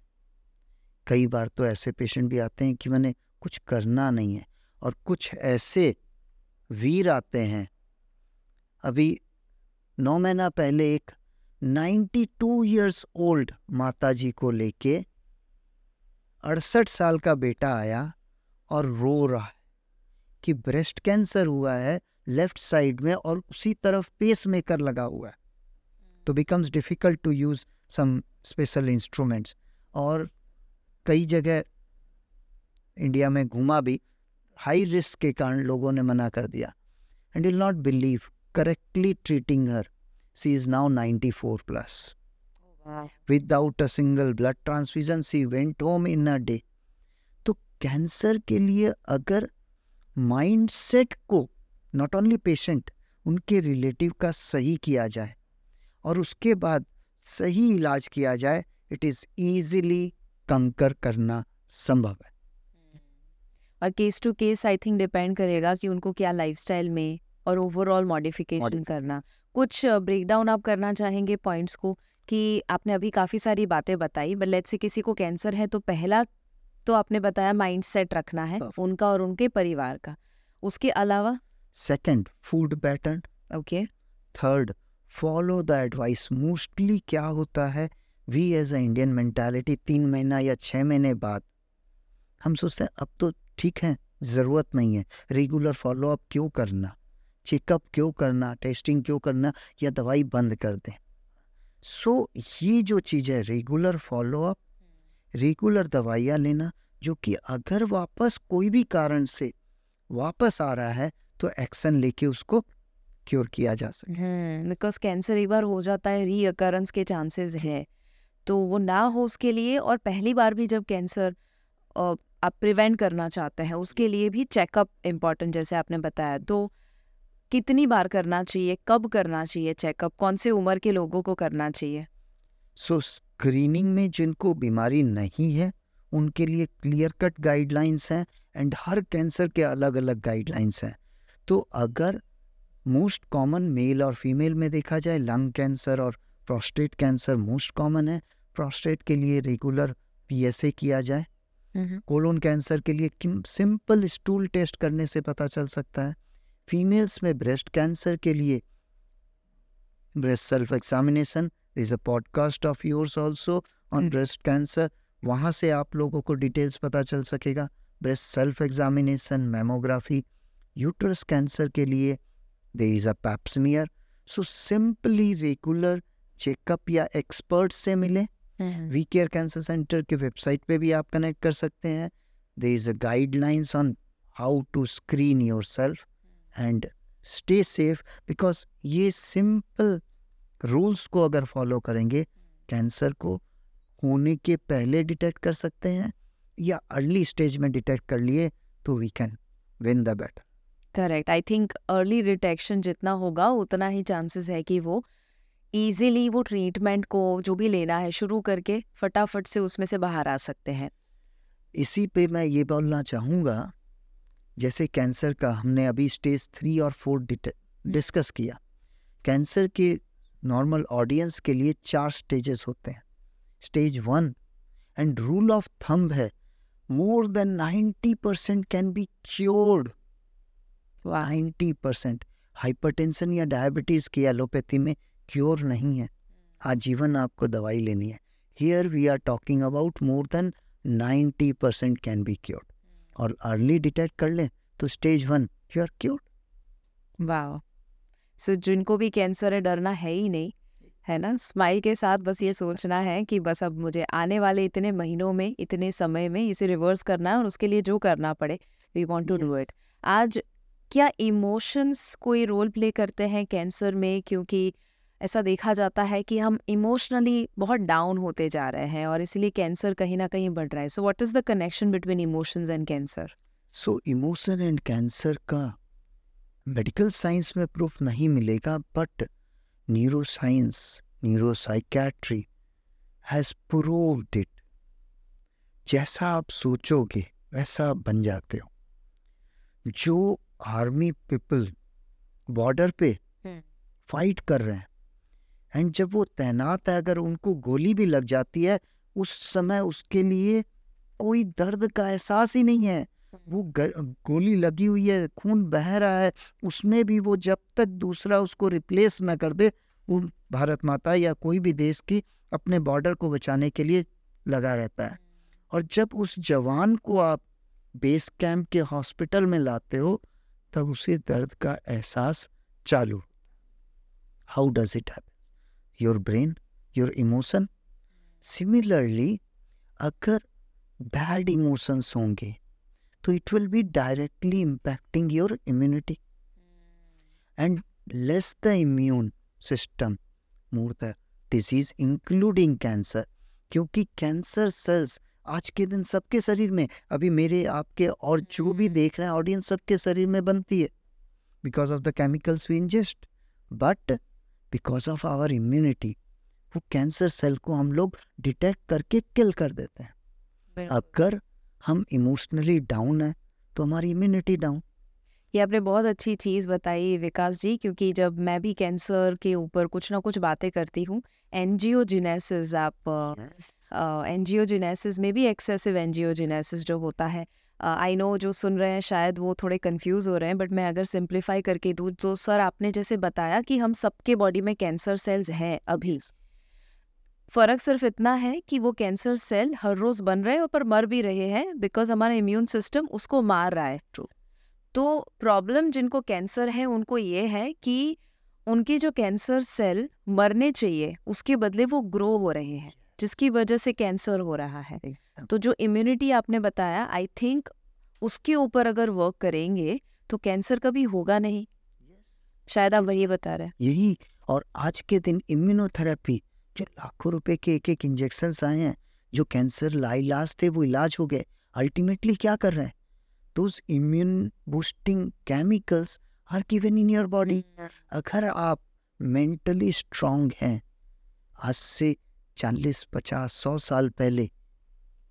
Speaker 1: कई बार तो ऐसे पेशेंट भी आते हैं कि मैंने कुछ करना नहीं है। और कुछ ऐसे वीर आते हैं। अभी नौ महीना पहले एक 92 टू ईयर्स ओल्ड माता जी को लेके अड़सठ साल का बेटा आया और रो रहा है कि ब्रेस्ट कैंसर हुआ है लेफ़्ट साइड में और उसी तरफ़ पेस मेकर लगा हुआ है। तो becomes difficult to use some special instruments और कई जगह इंडिया में घूमा भी हाई रिस्क के कारण लोगों ने मना कर दिया। And will not believe correctly treating her she is now 94 plus without a single blood transfusion she went home in a day तो कैंसर के लिए अगर माइंडसेट को नॉट ओनली पेशेंट उनके रिलेटिव का सही किया जाए, और उसके बाद सही इलाज किया जाए इट इज़ ईजिली कंकर करना संभव है।
Speaker 2: और case to case I think depend करेगा कि उनको क्या लाइफस्टाइल में और ओवरऑल मॉडिफिकेशन करना। कुछ ब्रेकडाउन आप करना चाहेंगे पॉइंट्स को कि आपने अभी काफ़ी सारी बातें बताई बट लेट से किसी को कैंसर है तो पहला तो आपने बताया माइंड सेट रखना है उनका और उनके परिवार का। उसके अलावा?
Speaker 1: Second food pattern
Speaker 2: okay
Speaker 1: third follow the advice mostly क्या होता है? We as a Indian mentality तीन महीना या छः महीने बाद हम सोचते हैं अब तो ठीक है ज़रूरत नहीं है। रेगुलर फॉलोअप क्यों करना? चेकअप क्यों करना? टेस्टिंग क्यों करना? या दवाई बंद कर दें? सो so, ये जो चीज़ है रेगुलर फॉलोअप रेगुलर दवाइयाँ लेना जो कि अगर वापस कोई भी कारण से वापस आ रहा है तो एक्शन लेके उसको क्योर किया जा सके।
Speaker 2: बिकॉज़ हम्म, कैंसर एक बार हो जाता है रीअकरेंस के चांसेस हैं। तो वो ना हो उसके लिए और पहली बार भी जब कैंसर आप प्रिवेंट करना चाहते हैं उसके लिए भी चेकअप इंपॉर्टेंट जैसे आपने बताया। तो कितनी बार करना चाहिए कब करना चाहिए चेकअप कौन से उम्र के लोगों को करना चाहिए?
Speaker 1: सो so, स्क्रीनिंग में जिनको बीमारी नहीं है उनके लिए क्लियर कट गाइडलाइंस हैं एंड हर कैंसर के अलग अलग गाइडलाइंस हैं। तो अगर मोस्ट कॉमन मेल और फीमेल में देखा जाए लंग कैंसर और प्रोस्टेट कैंसर मोस्ट कॉमन है प्रोस्टेट के लिए रेगुलर पीएसए किया जाए। कोलोन कैंसर के लिए सिंपल स्टूल टेस्ट करने से पता चल सकता है? फीमेल्स में ब्रेस्ट कैंसर के लिए breast self examination is a podcast of yours also on breast cancer. वहाँ से आप लोगों को डिटेल्स पता चल सकेगा। Breast self examination mammography uterus cancer के लिए they is a pap so simply regular checkup या एक्सपर्ट से मिले। वी केयर कैंसर सेंटर के वेबसाइट पे भी आप कनेक्ट कर सकते हैं। They is a guidelines on how to screen yourself and stay safe because ये सिंपल रूल्स को अगर फॉलो करेंगे कैंसर को होने के पहले डिटेक्ट कर सकते हैं या अर्ली स्टेज में डिटेक्ट कर लिए तो we can win the better
Speaker 2: correct I think early detection जितना होगा उतना ही चांसेस है कि वो इजीली वो ट्रीटमेंट को जो भी लेना है शुरू करके फटाफट से उसमें से बाहर आ सकते हैं।
Speaker 1: इसी पे मैं ये बोलना चाहूँगा जैसे कैंसर का हमने अभी स्टेज थ्री और फोर डिस्कस किया। कैंसर के नॉर्मल ऑडियंस के लिए चार स्टेजेस होते हैं। Stage one and rule of thumb है more than ninety percent can be cured ninety percent hypertension या डायबिटीज़ की एलोपैथी में क्योर नहीं है। आजीवन आपको दवाई लेनी है। Here we are talking about more than ninety percent can be cured और अर्ली डिटेक्ट कर लें तो stage one you are cured
Speaker 2: वाह सो जिनको भी कैंसर है डरना है ही नहीं है ना? स्माइल के साथ बस ये सोचना है कि बस अब मुझे आने वाले इतने महीनों में इतने समय में इसे रिवर्स करना है और उसके लिए जो करना पड़े we want to do it आज क्या इमोशंस कोई रोल प्ले करते हैं कैंसर में? क्योंकि ऐसा देखा जाता है कि हम इमोशनली बहुत डाउन होते जा रहे हैं और इसलिए कैंसर कहीं ना कहीं बढ़ रहा है। So what is the connection between emotions and cancer
Speaker 1: so emotion and cancer का मेडिकल साइंस में प्रूफ नहीं मिलेगा but neuro science neuro psychiatry has proved it जैसा आप सोचोगे वैसा आप बन जाते हो। जो आर्मी पीपल बॉर्डर पे फाइट कर रहे हैं एंड जब वो तैनात है, अगर उनको गोली भी लग जाती है, उस समय उसके लिए कोई दर्द का एहसास ही नहीं है। वो गोली लगी हुई है, खून बह रहा है, उसमें भी वो जब तक दूसरा उसको रिप्लेस ना कर दे, वो भारत माता या कोई भी देश की अपने बॉर्डर को बचाने के लिए लगा रहता है। और जब उस जवान को आप बेस कैंप के हॉस्पिटल में लाते हो, तब उसे दर्द का एहसास चालू how does it happen your brain your emotion similarly अगर बैड इमोशंस होंगे तो it will be directly impacting your immunity and less the immune system more the disease including cancer क्योंकि कैंसर सेल्स आज के दिन सबके शरीर में अभी मेरे आपके और जो भी देख रहे हैं ऑडियंस सबके शरीर में बनती है because of the chemicals we ingest but because of our immunity वो कैंसर सेल को हम लोग डिटेक्ट करके किल कर देते हैं। अगर हम इमोशनली डाउन है तो हमारी इम्यूनिटी डाउन
Speaker 2: ये आपने बहुत अच्छी चीज़ बताई विकास जी क्योंकि जब मैं भी कैंसर के ऊपर कुछ ना कुछ बातें करती हूँ एनजियोजिनेसिस आप एनजियोजिनेसिस में भी एक्सेसिव एनजियोजिनेसिस जो होता है आई नो जो सुन रहे हैं शायद वो थोड़े कंफ्यूज हो रहे हैं बट मैं अगर सिंप्लीफाई करके दूँ तो सर आपने जैसे बताया कि हम सबके बॉडी में कैंसर सेल्स हैं अभी। फ़र्क सिर्फ़ इतना है कि वो कैंसर सेल हर रोज़ बन रहे हैं पर मर भी रहे हैं बिकॉज़ हमारा इम्यून सिस्टम उसको मार रहा है। ट्रू तो प्रॉब्लम जिनको कैंसर है उनको ये है कि उनके जो कैंसर सेल मरने चाहिए उसके बदले वो ग्रो हो रहे हैं जिसकी वजह से कैंसर हो रहा है। तो जो इम्यूनिटी आपने बताया आई थिंक उसके ऊपर अगर वर्क करेंगे तो कैंसर कभी होगा नहीं। शायद आप वही बता रहे हैं।
Speaker 1: यही। और आज के दिन इम्यूनोथेरेपी जो लाखों रुपए के एक एक इंजेक्शन आए हैं जो कैंसर लाइलाज थे वो इलाज हो गए। अल्टीमेटली क्या कर रहे हैं? Those immune boosting chemicals are given in your body अगर आप मेंटली स्ट्रांग हैं आज से चालीस पचास सौ साल पहले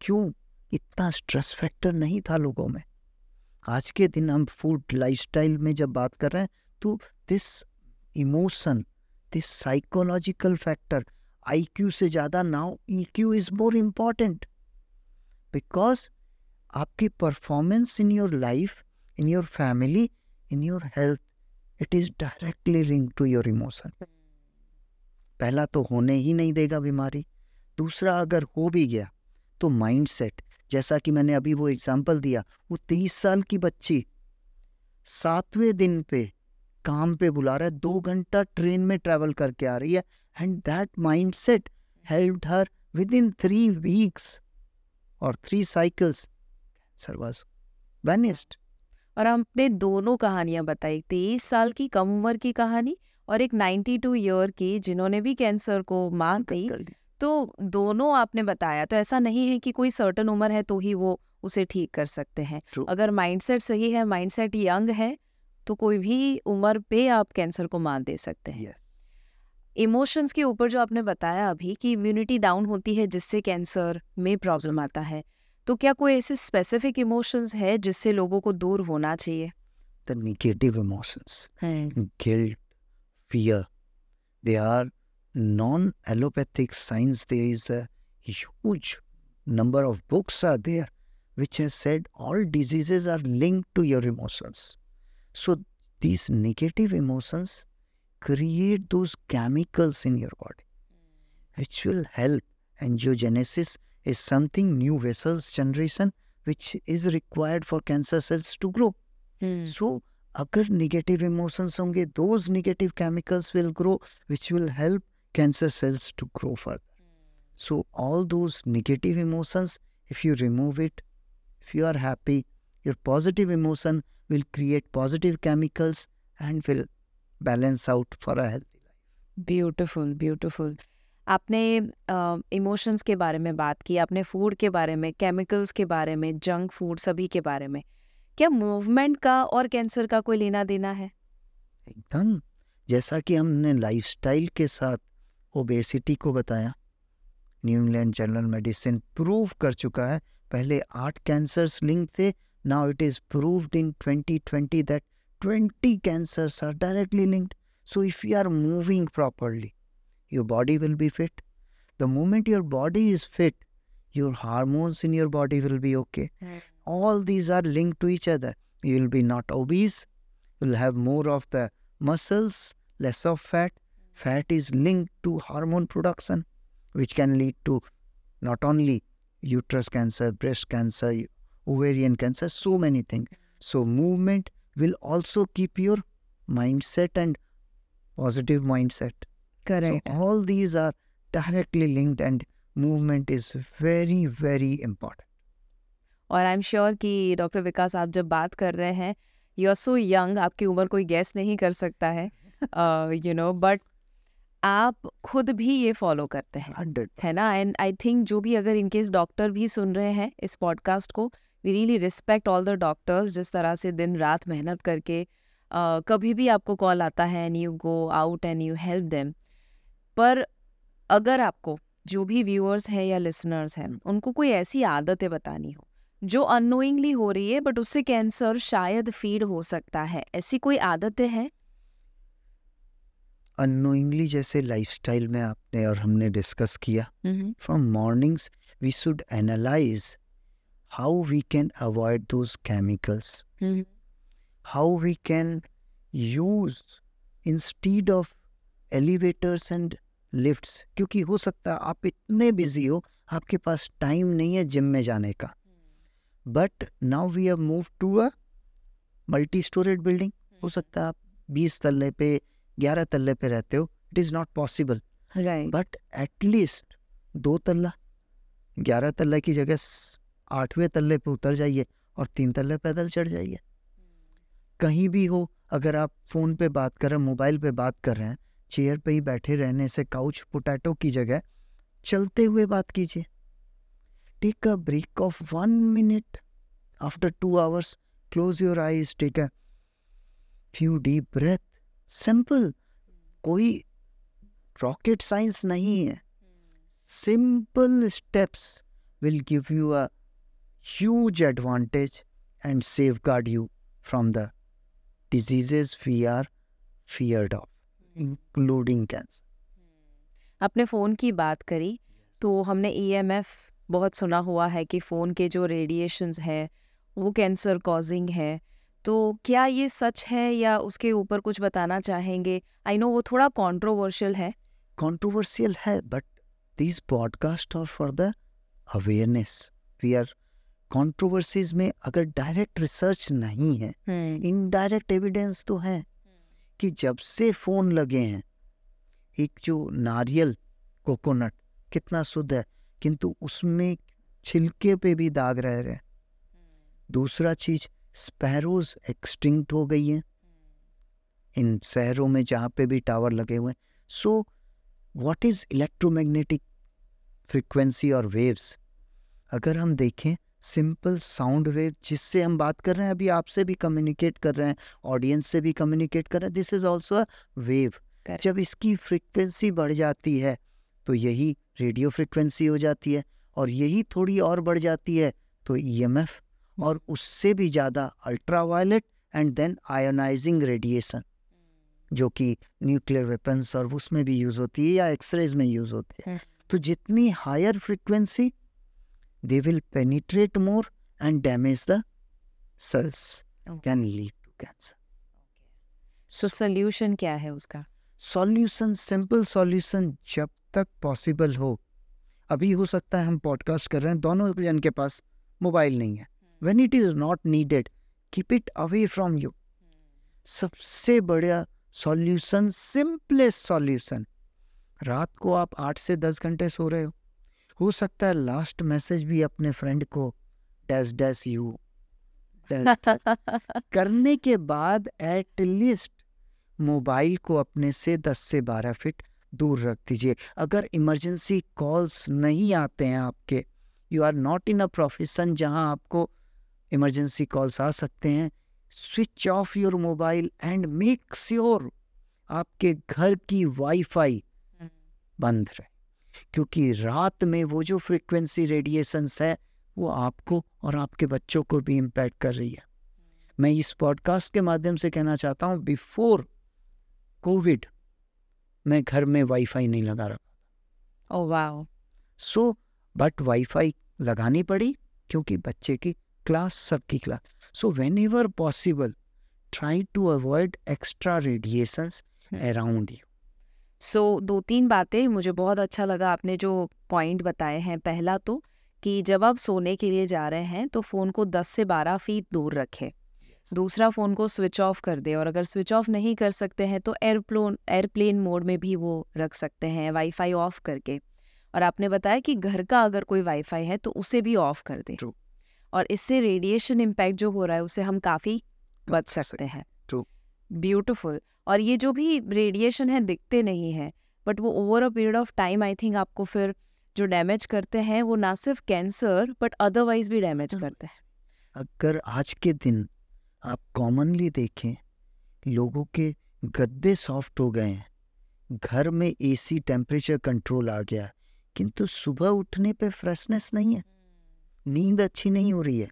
Speaker 1: क्यों इतना स्ट्रेस फैक्टर नहीं था लोगों में? आज के दिन हम फ़ूड लाइफस्टाइल में जब बात कर रहे हैं तो this emotion this psychological factor IQ से ज़्यादा now EQ is more important because आपकी performance in your life in your family in your health it is directly link to your emotion पहला तो होने ही नहीं देगा बीमारी। दूसरा अगर हो भी गया तो माइंड सेट जैसा कि मैंने अभी वो एग्ज़ाम्पल दिया वो तेईस साल की बच्ची सातवें दिन पे काम पे बुला रहा है दो घंटा ट्रेन में ट्रेवल करके आ रही है and that mind set help her within three weeks और three cycles cancer was vanished
Speaker 2: और आपने दोनों कहानियाँ बताई तेईस साल की कम उम्र की कहानी और एक 92 ईयर की जिन्होंने भी कैंसर को मात दी। तो दोनों आपने बताया तो ऐसा नहीं है कि कोई सर्टन उम्र है तो ही वो उसे ठीक कर सकते हैं।
Speaker 1: True.
Speaker 2: अगर माइंडसेट सही है माइंडसेट यंग है तो कोई भी उम्र पे आप कैंसर को मात दे सकते हैं।
Speaker 1: Emotions
Speaker 2: yes. के ऊपर जो आपने बताया अभी कि इम्यूनिटी डाउन होती है जिससे कैंसर में प्रॉब्लम आता है तो क्या कोई ऐसे स्पेसिफिक इमोशंस है जिससे लोगों को दूर होना चाहिए?
Speaker 1: The negative emotions. guilt fear they are non-allopathic science there is a huge number of books are there which has said all diseases are linked to your emotions so these negative emotions create those chemicals in your body which will help angiogenesis is something new vessels generation which is required for cancer cells to grow so अगर negative emotions होंगे those negative chemicals will grow which will help cancer cells to grow further so all those negative emotions if you remove it if you are happy your positive emotion will create positive chemicals and will balance out for a healthy life
Speaker 2: beautiful beautiful आपने emotions uh, के बारे में बात की आपने food के बारे में केमिकल्स के बारे में जंक फ़ूड सभी के बारे में। क्या मूवमेंट का और कैंसर का कोई लेना देना है?
Speaker 1: एकदम। जैसा कि हमने लाइफस्टाइल के साथ ओबेसिटी को बताया। New England journal medicine prove कर चुका है पहले आठ कैंसर्स लिंक थे now it is prove in 2020 that 20 cancers are directly linked so if you are moving properly your body will be fit the moment your body is fit your hormones in your body will be okay all these are link to each other you will be not obese you will have more of the muscles less of fat Fat is linked to hormone production, which can lead to not only uterus cancer, breast cancer, ovarian cancer, so many things. So, movement will also keep your mindset and positive mindset. Correct. So, all these are directly linked, and movement is very, very important.
Speaker 2: और I am sure कि doctor Vikas आप जब बात कर रहे हैं you are so young आपकी उम्र कोई गैस नहीं कर सकता है यू नो बट आप खुद भी ये फॉलो करते हैं
Speaker 1: 100
Speaker 2: है ना? एंड आई थिंक जो भी अगर इनकेस डॉक्टर भी सुन रहे हैं इस पॉडकास्ट को we really respect all the doctors जिस तरह से दिन रात मेहनत करके uh, कभी भी आपको कॉल आता है and you go out and you help them. पर अगर आपको जो भी व्यूअर्स हैं या लिसनर्स हैं उनको कोई ऐसी आदतें बतानी हो जो अनोइंगली हो रही है बट उससे कैंसर शायद फ़ीड हो सकता है ऐसी कोई आदतें हैं?
Speaker 1: अनोइंगली जैसे लाइफस्टाइल में आपने और हमने डिस्कस किया। From mornings we should analyze how we can avoid those chemicals. How we can use instead of elevators and lifts क्योंकि हो सकता है आप इतने बिज़ी हो आपके पास टाइम नहीं है जिम में जाने का। But now we have move to a multi storeyed building हो सकता है आप बीस तल्ले पे ग्यारह तल्ले पे रहते हो it is not possible
Speaker 2: but
Speaker 1: at least दो तल्ला। ग्यारह तल्ला की जगह आठवें तल्ले पे उतर जाइए और तीन तल्ले पैदल चढ़ जाइए। कहीं भी हो अगर आप फ़ोन पे बात कर रहे हैं मोबाइल पे बात कर रहे हैं चेयर पे ही बैठे रहने से काउच पोटैटो की जगह चलते हुए बात कीजिए। Take a break of one minute after two hours close your eyes take a few deep breath simple कोई रॉकेट साइंस नहीं हम्म। है। Simple steps will give you a huge advantage and safeguard you from the diseases we are feared of hmm. Including cancer.
Speaker 2: हम्म। अपने phone की बात करी तो हमने EMF बहुत सुना हुआ है कि फ़ोन के जो रेडिएशंस हैं वो कैंसर कॉजिंग है। तो क्या ये सच है या उसके ऊपर कुछ बताना चाहेंगे? आई नो वो थोड़ा कंट्रोवर्शियल है।
Speaker 1: Controversial है but these podcasts are for the awareness. We are controversies में अगर डायरेक्ट रिसर्च नहीं है इनडायरेक्ट एविडेंस तो है कि जब से फ़ोन लगे हैं एक जो नारियल कोकोनट कितना शुद्ध है किंतु उसमें छिलके पे भी दाग रह रहे हैं। दूसरा चीज़ स्पैरोज एक्सटिंक्ट हो गई हैं। इन शहरों में जहाँ पे भी टावर लगे हुए हैं। So what is electromagnetic frequency और वेव्स अगर हम देखें सिंपल साउंड वेव जिससे हम बात कर रहे हैं अभी आपसे भी कम्युनिकेट कर रहे हैं ऑडियंस से भी कम्युनिकेट कर रहे हैं this is also a wave जब इसकी फ्रीक्वेंसी बढ़ जाती है तो यही रेडियो फ्रिक्वेंसी हो जाती है और यही थोड़ी और बढ़ जाती है तो ईएमएफ e और उससे भी ज़्यादा ultraviolet and then ionizing radiation जो कि न्यूक्लियर वेपन्स और उसमें भी यूज़ होती है या एक्सरेज में यूज़ होती है। तो जितनी higher frequency they will penetrate more and damage the cells can lead to cancer
Speaker 2: so solution क्या है उसका?
Speaker 1: सॉल्यूशन सिंपल सॉल्यूशन जब तक पॉसिबल हो। अभी हो सकता है हम पॉडकास्ट कर रहे हैं दोनों जन के पास मोबाइल नहीं है। When it is not needed keep it away from you सबसे बड़ा सॉल्यूशन सिंपलेस्ट सॉल्यूशन रात को आप आठ से दस घंटे सो रहे हो। हो सकता है लास्ट मैसेज भी अपने फ्रेंड को डैस डैस यू करने के बाद एट लीस्ट मोबाइल को अपने से दस से बारह फीट दूर रख दीजिए। अगर इमरजेंसी कॉल्स नहीं आते हैं आपके you are not in a profession जहाँ आपको इमरजेंसी कॉल्स आ सकते हैं। Switch off your mobile and make sure आपके घर की वाईफाई हम्म। बंद रहे क्योंकि रात में वो जो फ्रीक्वेंसी रेडिएशंस है वो आपको और आपके बच्चों को भी इम्पैक्ट कर रही है। मैं इस पॉडकास्ट के माध्यम से कहना चाहता हूँ बिफोर कोविड मैं घर में वाईफाई नहीं लगा रखा
Speaker 2: oh wow.
Speaker 1: So but wifi लगानी पड़ी क्योंकि बच्चे की क्लास सबकी class so whenever possible try to avoid extra radiations around you
Speaker 2: so दो तीन बातें मुझे बहुत अच्छा लगा आपने जो पॉइंट बताए हैं। पहला तो कि जब आप सोने के लिए जा रहे हैं तो फ़ोन को 10 से 12 फीट दूर रखें। दूसरा फ़ोन को स्विच ऑफ़ कर दे और अगर स्विच ऑफ़ नहीं कर सकते हैं तो एयरप्लोन एयरप्लेन मोड में भी वो रख सकते हैं वाईफाई ऑफ़ करके। और आपने बताया कि घर का अगर कोई वाईफाई है तो उसे भी ऑफ़ कर दे। और इससे रेडिएशन इम्पैक्ट जो हो रहा है उसे हम काफ़ी बच सकते हैं। ब्यूटिफुल और ये जो भी रेडिएशन है दिखते नहीं है बट वो over a period of time I think आपको फिर जो डैमेज करते हैं वो ना सिर्फ़ कैंसर बट अदरवाइज़ भी डैमेज करते हैं।
Speaker 1: अगर आज के दिन आप कॉमनली देखें लोगों के गद्दे सॉफ्ट हो गए हैं घर में एसी टेम्परेचर कंट्रोल आ गया किंतु सुबह उठने पे फ्रेशनेस नहीं है। नींद अच्छी नहीं हो रही है।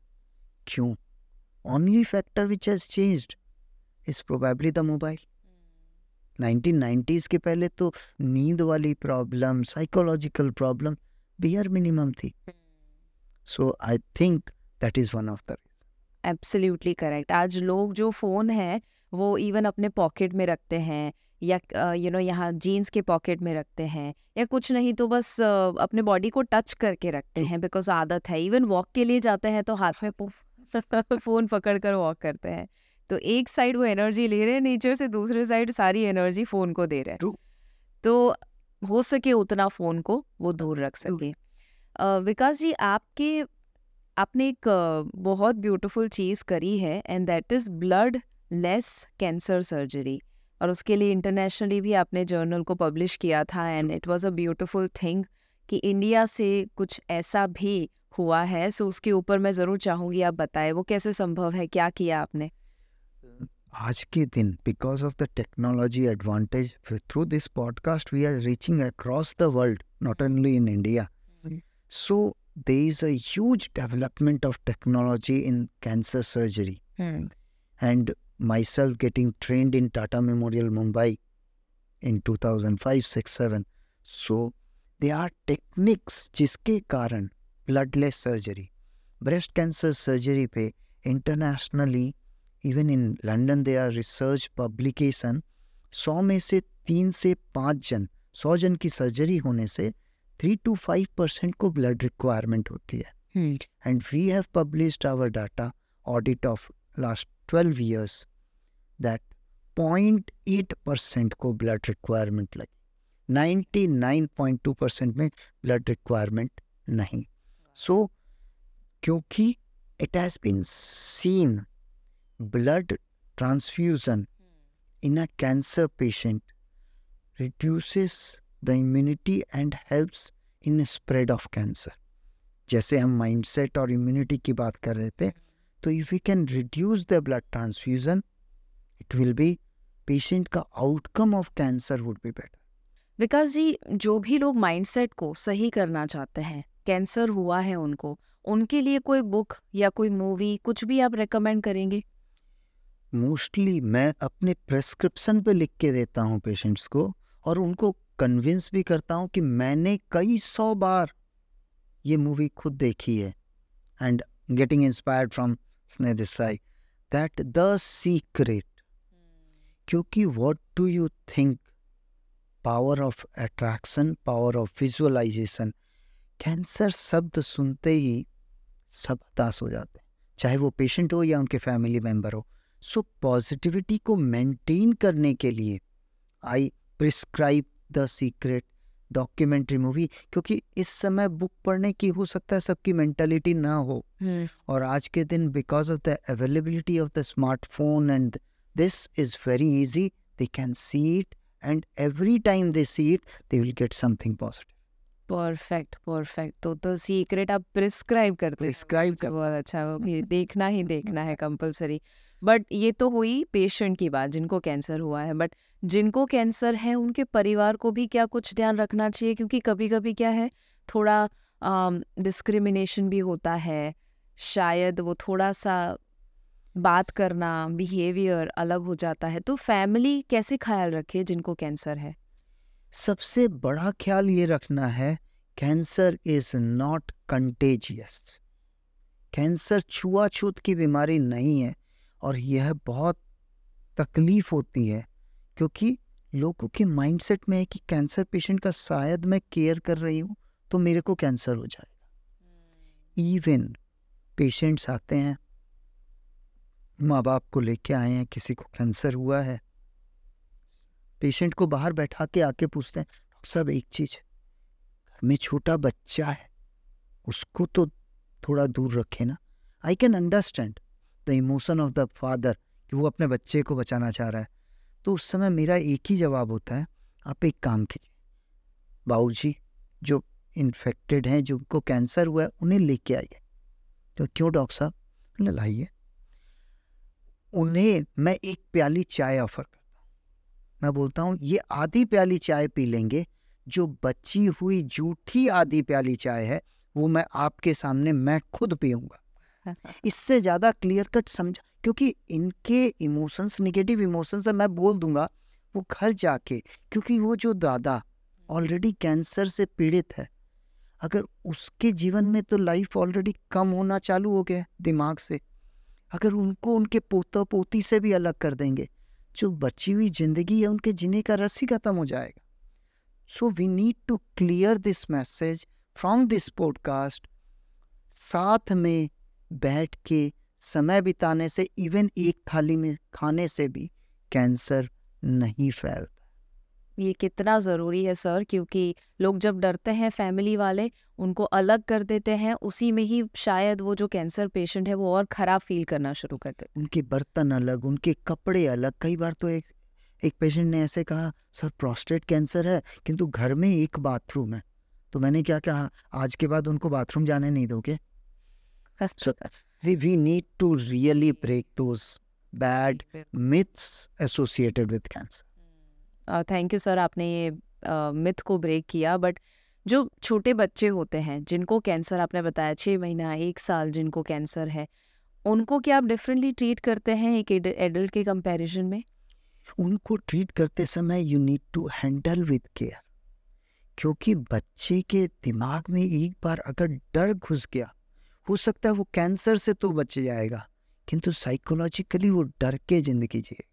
Speaker 1: क्यों? Only factor which has changed is probably the mobile 1990s के पहले तो नींद वाली प्रॉब्लम साइकोलॉजिकल प्रॉब्लम बियर मिनिमम थी। So I think that is one of the
Speaker 2: absolutely correct आज लोग जो फ़ोन है, वो इवन अपने पॉकेट में रखते हैं या यू नो यहाँ जीन्स के पॉकेट में रखते हैं या कुछ नहीं तो बस अपने बॉडी को टच करके रखते हैं बिकॉज़ आदत है। इवन वॉक के लिए जाते हैं तो हाथ में फ़ोन पकड़ कर वॉक करते हैं। तो एक साइड वो एनर्जी ले रहे हैं नेचर से दूसरे साइड सारी एनर्जी फ़ोन को दे रहे हैं। तो हो सके उतना फ़ोन को वो दूर रख सके। विकास जी आपके आपने एक बहुत ब्यूटीफुल चीज़ करी है and that is bloodless cancer surgery और उसके लिए इंटरनेशनली भी आपने जर्नल को पब्लिश किया था and it was a beautiful thing कि इंडिया से कुछ ऐसा भी हुआ है सो उसके ऊपर मैं ज़रूर चाहूँगी आप बताएँ वो कैसे संभव है क्या किया आपने
Speaker 1: आज के दिन because of the technology advantage through this podcast we are reaching across the world not only in India so there is a huge development of technology in cancer surgery. Hmm. And myself getting trained in Tata Memorial Mumbai in 2005 6 7 so there are techniques जिसके कारण bloodless surgery breast cancer surgery पे internationally even in London there are research publication सौ में से तीन से पाँच जन सौ जन की सर्जरी होने से थ्री टू फाइव परसेंट को ब्लड रिक्वायरमेंट होती है and we have published our data audit of last twelve years that point eight percent को ब्लड रिक्वायरमेंट लगी 99.2 परसेंट में ब्लड रिक्वायरमेंट नहीं सो so, क्योंकि it has been seen blood transfusion in a cancer patient reduces the immunity and helps in spread of cancer जैसे हम mindset और immunity की बात कर रहे थे. तो if we can reduce the blood transfusion it will be patient का outcome of cancer would be better
Speaker 2: Vikas ji जो भी लोग माइंडसेट को सही करना चाहते हैं कैंसर हुआ है उनको उनके लिए कोई बुक या कोई मूवी कुछ भी आप रेकमेंड करेंगे?
Speaker 1: मोस्टली मैं अपने प्रेस्क्रिप्शन पे लिख के देता हूँ पेशेंट्स को और उनको कन्विंस भी करता हूँ कि मैंने कई सौ बार ये मूवी खुद देखी है and getting inspired from Sneh Desai that the secret क्योंकि what do you think power of attraction power of visualization cancer शब्द सुनते ही सब हताश हो जाते हैं। चाहे वो पेशेंट हो या उनके फैमिली मेंबर हो। सो so, पॉजिटिविटी को मेंटेन करने के लिए I prescribe the secret documentary movie क्योंकि इस समय बुक पढ़ने की हो सकता है सबकी मेंटालिटी ना हो।
Speaker 2: हम्म।
Speaker 1: और आज के दिन because of the availability of the smartphone and this is very easy they can see it and every time they see it they will get something positive
Speaker 2: perfect perfect तो तो सीक्रेट आप prescribe करते
Speaker 1: prescribe
Speaker 2: कर बहुत अच्छा हो देखना ही देखना है कंपलसरी बट ये तो हुई पेशेंट की बात, जिनको कैंसर हुआ है। बट जिनको कैंसर है, उनके परिवार को भी क्या कुछ ध्यान रखना चाहिए? क्योंकि कभी कभी क्या है, थोड़ा डिस्क्रिमिनेशन भी होता है। शायद वो थोड़ा सा बात करना बिहेवियर अलग हो जाता है। तो फैमिली कैसे ख्याल रखे जिनको कैंसर है?
Speaker 1: सबसे बड़ा ख्याल ये रखना है cancer is not contagious cancer छुआछूत की बीमारी नहीं है। और यह बहुत तकलीफ़ होती है क्योंकि लोगों के माइंडसेट में है कि कैंसर पेशेंट का शायद मैं केयर कर रही हूँ तो मेरे को कैंसर हो जाएगा। इवन पेशेंट्स आते हैं माँ बाप को लेके आए हैं किसी को कैंसर हुआ है पेशेंट को बाहर बैठा के आके पूछते हैं डॉक्टर साहब एक चीज़ घर में छोटा बच्चा है उसको तो थोड़ा दूर रखे ना। I can understand the emotion of the father कि वो अपने बच्चे को बचाना चाह रहा है। तो उस समय मेरा एक ही जवाब होता है, आप एक काम कीजिए। बाबू जी जो इन्फेक्टेड हैं जिनको कैंसर हुआ है, उन्हें लेके आइए। तो क्यों, डॉक्टर साहब? लाइए। उन्हें मैं एक प्याली चाय ऑफ़र कर मैं बोलता हूँ, ये आधी प्याली चाय पी लेंगे, जो बची हुई जूठी आधी प्याली चाय है, वो मैं आपके सामने, मैं खुद पीऊँगा। इससे ज़्यादा क्लियर कट समझ, क्योंकि इनके इमोशंस निगेटिव इमोशंस है, मैं बोल दूँगा, वो घर जाके, क्योंकि वो जो दादा ऑलरेडी कैंसर से पीड़ित है, अगर उसके जीवन में तो लाइफ ऑलरेडी कम होना चालू हो गया दिमाग से, अगर उनको उनके पोता पोती से भी अलग कर देंगे, जो बची हुई ज़िंदगी है उनके जीने का रस ही खत्म हो जाएगा। So we need to clear this message from this podcast साथ में बैठ के समय बिताने से इवन एक थाली में खाने से भी कैंसर नहीं फैलता।
Speaker 2: ये कितना ज़रूरी है सर क्योंकि लोग जब डरते हैं फैमिली वाले उनको अलग कर देते हैं उसी में ही शायद वो जो कैंसर पेशेंट है वो और ख़राब फील करना शुरू कर देते
Speaker 1: उनके बर्तन अलग उनके कपड़े अलग। कई बार तो एक एक पेशेंट ने ऐसे कहा सर प्रोस्टेट कैंसर है किंतु घर में एक बाथरूम है। तो मैंने क्या कहा आज के बाद उनको बाथरूम जाने नहीं दोगे? We need to really break those bad myths associated with cancer
Speaker 2: thank you sir आपने ये मिथ को ब्रेक किया बट जो छोटे बच्चे होते हैं जिनको कैंसर आपने बताया छः महीना एक साल जिनको कैंसर है उनको क्या आप डिफरेंटली ट्रीट करते हैं एक एडल्ट के कंपैरिजन में?
Speaker 1: उनको ट्रीट करते समय you need to handle with care क्योंकि बच्चे के दिमाग में एक बार अगर डर घुस गया हो सकता है वो कैंसर से तो बच जाएगा किंतु साइकोलॉजिकली वो डर के ज़िंदगी जिएगा।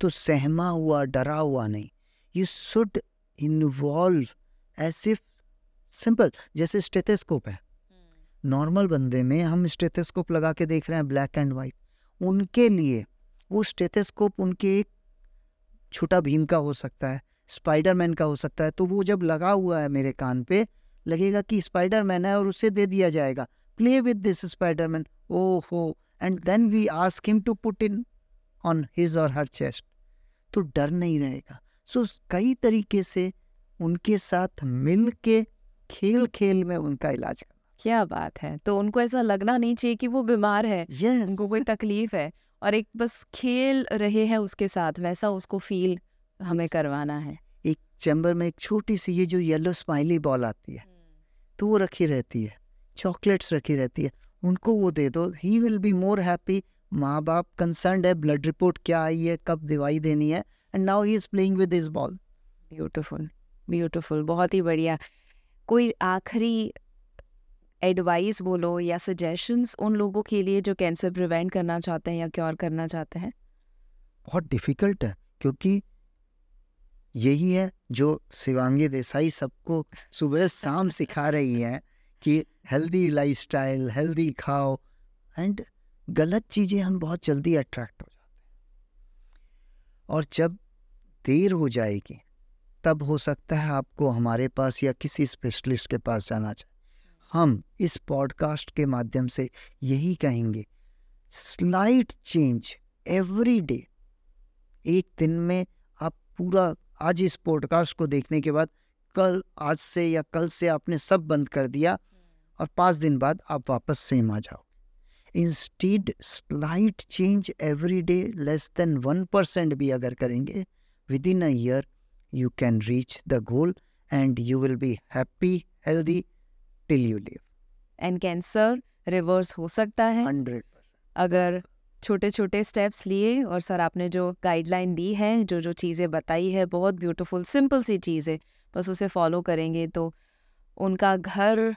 Speaker 1: तो सहमा हुआ डरा हुआ नहीं यू शुड इन्वॉल्व ऐसे सिंपल जैसे स्टेथेस्कोप है। नॉर्मल हम्म। बंदे में हम स्टेथेस्कोप लगा के देख रहे हैं ब्लैक एंड वाइट उनके लिए वो स्टेथेस्कोप उनके एक छोटा भीम का हो सकता है स्पाइडरमैन का हो सकता है तो वो जब लगा हुआ है मेरे कान पे लगेगा कि स्पाइडरमैन है और उसे दे दिया जाएगा। प्ले विद दिस स्पाइडरमैन ओ हो and then we ask him to put in on his और हर चेस्ट तो डर नहीं रहेगा। सो so, कई तरीके से उनके साथ मिल के खेल खेल में उनका इलाज करना।
Speaker 2: क्या बात है। तो उनको ऐसा लगना नहीं चाहिए कि वो बीमार है।
Speaker 1: Yes.
Speaker 2: उनको कोई तकलीफ़ है। और एक बस खेल रहे हैं उसके साथ वैसा उसको फील हमें करवाना है।
Speaker 1: एक चैम्बर में एक छोटी सी ये जो येलो स्माइली बॉल आती है तो वो रखी रहती है। चॉकलेट्स रखी रहती है। उनको वो दे दो। He will be more happy माँ बाप कंसर्न है। ब्लड रिपोर्ट क्या आई है? कब दवाई देनी है? And now he is playing with his ball
Speaker 2: beautiful beautiful बहुत ही बढ़िया। कोई आखिरी एडवाइस बोलो या सजेशंस उन लोगों के लिए जो कैंसर प्रिवेंट करना चाहते हैं या क्योर करना चाहते हैं?
Speaker 1: बहुत डिफ़िकल्ट है क्योंकि यही है जो शिवांगी देसाई सबको सुबह शाम सिखा रही है। कि हेल्दी लाइफस्टाइल हेल्दी खाओ एंड गलत चीज़ें हम बहुत जल्दी अट्रैक्ट हो जाते हैं। और जब देर हो जाएगी, तब हो सकता है आपको हमारे पास या किसी स्पेशलिस्ट के पास जाना चाहिए। हम इस पॉडकास्ट के माध्यम से यही कहेंगे स्लाइट चेंज एवरी डे एक दिन में आप पूरा, आज इस पॉडकास्ट को देखने के बाद, कल, आज से या कल से आपने सब बंद कर दिया और पाँच दिन बाद आप वापस सेम आ जाओ। Instead slight change every day less than one percent भी अगर करेंगे within a year you can reach the goal and you will be happy healthy till you live
Speaker 2: and cancer reverse हो सकता है।
Speaker 1: हंड्रेड
Speaker 2: अगर छोटे छोटे स्टेप्स लिए और सर आपने जो गाइडलाइन दी है जो जो चीज़ें बताई है बहुत ब्यूटीफुल सिंपल सी चीज़ है बस उसे फॉलो करेंगे तो उनका घर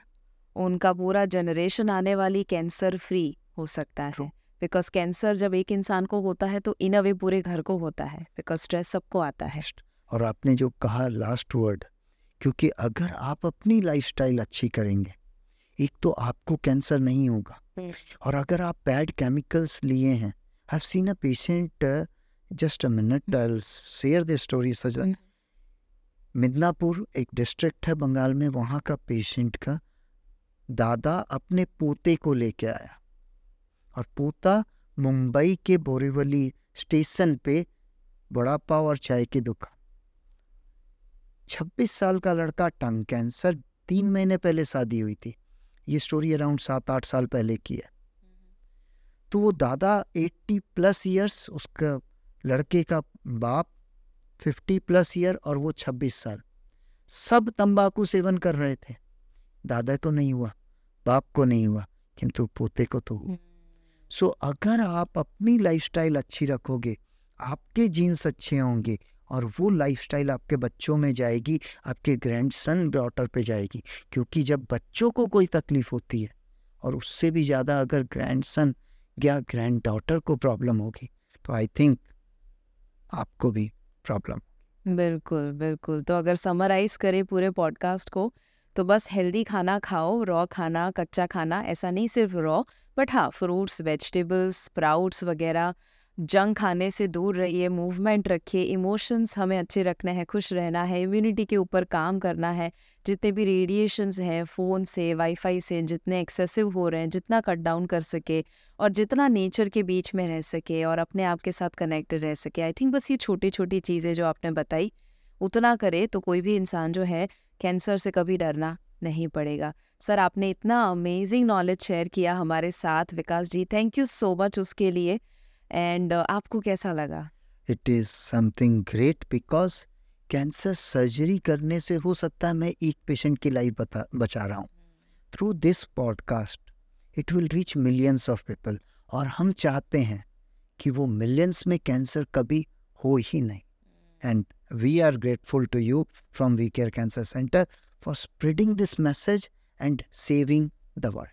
Speaker 2: उनका पूरा जनरेशन आने वाली कैंसर फ्री हो सकता है। बिकॉज़ कैंसर जब एक इंसान को होता है तो इन अ वे पूरे घर को होता है बिकॉज़ स्ट्रेस सबको आता है।
Speaker 1: और आपने जो कहा लास्ट वर्ड क्योंकि अगर आप अपनी लाइफस्टाइल अच्छी करेंगे एक तो आपको कैंसर नहीं होगा। हम्म। और अगर आप बैड केमिकल्स लिए हैं I seen a patient just a minute I share the story such Midnapore एक डिस्ट्रिक्ट है बंगाल में वहाँ का पेशेंट का दादा अपने पोते को लेके आया और पोता मुंबई के बोरीवली स्टेशन पे बड़ा पाव और चाय की दुकान। छब्बीस साल का लड़का टंग कैंसर, तीन महीने पहले शादी हुई थी। ये स्टोरी अराउंड सात आठ साल पहले की है। तो वो दादा एट्टी प्लस ईयर्स उसका लड़के का बाप फिफ्टी प्लस ईयर और वो छब्बीस साल। सब तंबाकू सेवन कर रहे थे। दादा को नहीं हुआ बाप को नहीं हुआ किंतु पोते को तो हुआ। सो so, अगर आप अपनी लाइफस्टाइल अच्छी रखोगे आपके जीन्स अच्छे होंगे और वो लाइफस्टाइल आपके बच्चों में जाएगी आपके ग्रैंड सन डॉटर पे जाएगी क्योंकि जब बच्चों को कोई तकलीफ़ होती है और उससे भी ज़्यादा अगर ग्रैंड सन या ग्रैंड डॉटर को प्रॉब्लम होगी तो आई थिंक आपको भी प्रॉब्लम
Speaker 2: बिल्कुल बिल्कुल। तो अगर समराइज करें पूरे पॉडकास्ट को तो बस हेल्दी खाना खाओ रॉ खाना, कच्चा खाना, ऐसा नहीं सिर्फ़ रॉ बट हाँ फ्रूट्स वेजिटेबल्स स्प्राउट्स वगैरह जंक खाने से दूर रहिए मूवमेंट रखिए इमोशंस हमें अच्छे रखने हैं, खुश रहना है इम्यूनिटी के ऊपर काम करना है, जितने भी रेडिएशंस हैं फ़ोन से वाईफाई से, जितने एक्सेसिव हो रहे हैं, जितना कट डाउन कर सके और जितना नेचर के बीच में रह सके और अपने आप के साथ कनेक्टेड रह सके। आई थिंक बस ये छोटी छोटी चीज़ें जो आपने बताई, उतना करे तो कोई भी इंसान जो है कैंसर से कभी डरना नहीं पड़ेगा। सर आपने इतना अमेजिंग नॉलेज शेयर किया हमारे साथ Vikas ji thank you so much उसके लिए। एंड uh, आपको कैसा लगा?
Speaker 1: It is something great because cancer surgery करने से हो सकता है मैं एक पेशेंट की लाइफ बचा रहा हूँ। Through this podcast it will reach millions of people और हम चाहते हैं कि वो मिलियंस में कैंसर कभी हो ही नहीं। And We are grateful to you from We Care Cancer Center for spreading this message and saving the world.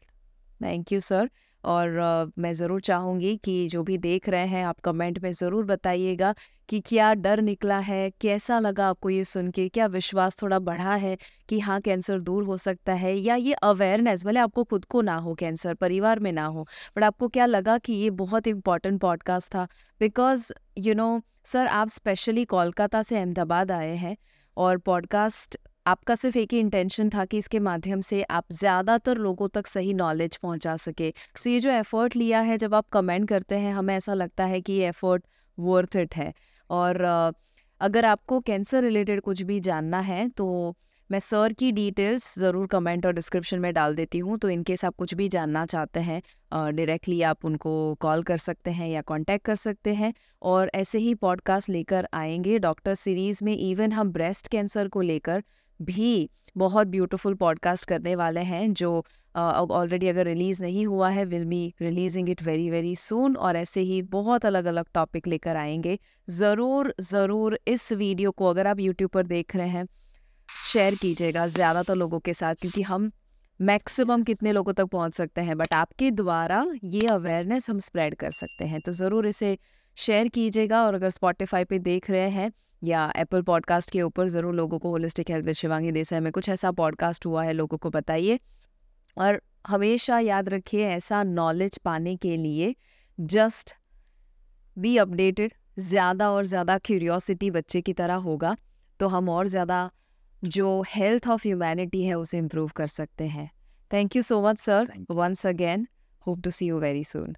Speaker 2: Thank you, sir. और मैं ज़रूर चाहूँगी कि जो भी देख रहे हैं, आप कमेंट में ज़रूर बताइएगा कि क्या डर निकला है, कैसा लगा आपको ये सुन के? क्या विश्वास थोड़ा बढ़ा है कि हाँ कैंसर दूर हो सकता है? या ये अवेयरनेस, भले आपको खुद को ना हो कैंसर, परिवार में ना हो, बट आपको क्या लगा कि ये बहुत इंपॉर्टेंट पॉडकास्ट था? बिकॉज़, यू नो, सर, आप स्पेशली कोलकाता से अहमदाबाद आए हैं और पॉडकास्ट आपका सिर्फ़ एक ही इंटेंशन था कि इसके माध्यम से आप ज़्यादातर लोगों तक सही नॉलेज पहुँचा सके। सो so ये जो एफ़र्ट लिया है, जब आप कमेंट करते हैं, हमें ऐसा लगता है कि ये एफ़र्ट वर्थ इट है। और अगर आपको कैंसर रिलेटेड कुछ भी जानना है तो मैं सर की डिटेल्स ज़रूर कमेंट और डिस्क्रिप्शन में डाल देती हूँ। तो इनकेस आप कुछ भी जानना चाहते हैं डायरेक्टली आप उनको कॉल कर सकते हैं या कांटेक्ट कर सकते हैं। और ऐसे ही पॉडकास्ट लेकर आएँगे। डॉक्टर सीरीज़ में इवन हम ब्रेस्ट कैंसर को लेकर भी बहुत ब्यूटीफुल पॉडकास्ट करने वाले हैं जो ऑलरेडी uh, अगर रिलीज़ नहीं हुआ है will be releasing it very very soon और ऐसे ही बहुत अलग अलग टॉपिक लेकर आएँगे। ज़रूर ज़रूर इस वीडियो को अगर आप यूट्यूब पर देख रहे हैं शेयर कीजिएगा ज़्यादातर लोगों के साथ क्योंकि हम मैक्सिमम कितने लोगों तक पहुँच सकते हैं बट आपके द्वारा ये अवेयरनेस हम स्प्रेड कर सकते हैं। तो ज़रूर इसे शेयर कीजिएगा और अगर स्पॉटिफाई पे देख रहे हैं या एप्पल पॉडकास्ट के ऊपर ज़रूर लोगों को holistic health with Shivangi Desai में कुछ ऐसा पॉडकास्ट हुआ है लोगों को बताइए। और हमेशा याद रखिए ऐसा नॉलेज पाने के लिए जस्ट बी अपडेटेड ज़्यादा और ज़्यादा क्यूरियोसिटी बच्चे की तरह होगा तो हम और ज़्यादा जो हेल्थ ऑफ़ ह्यूमैनिटी है उसे इम्प्रूव कर सकते हैं। Thank you so much sir once again hope to see you very soon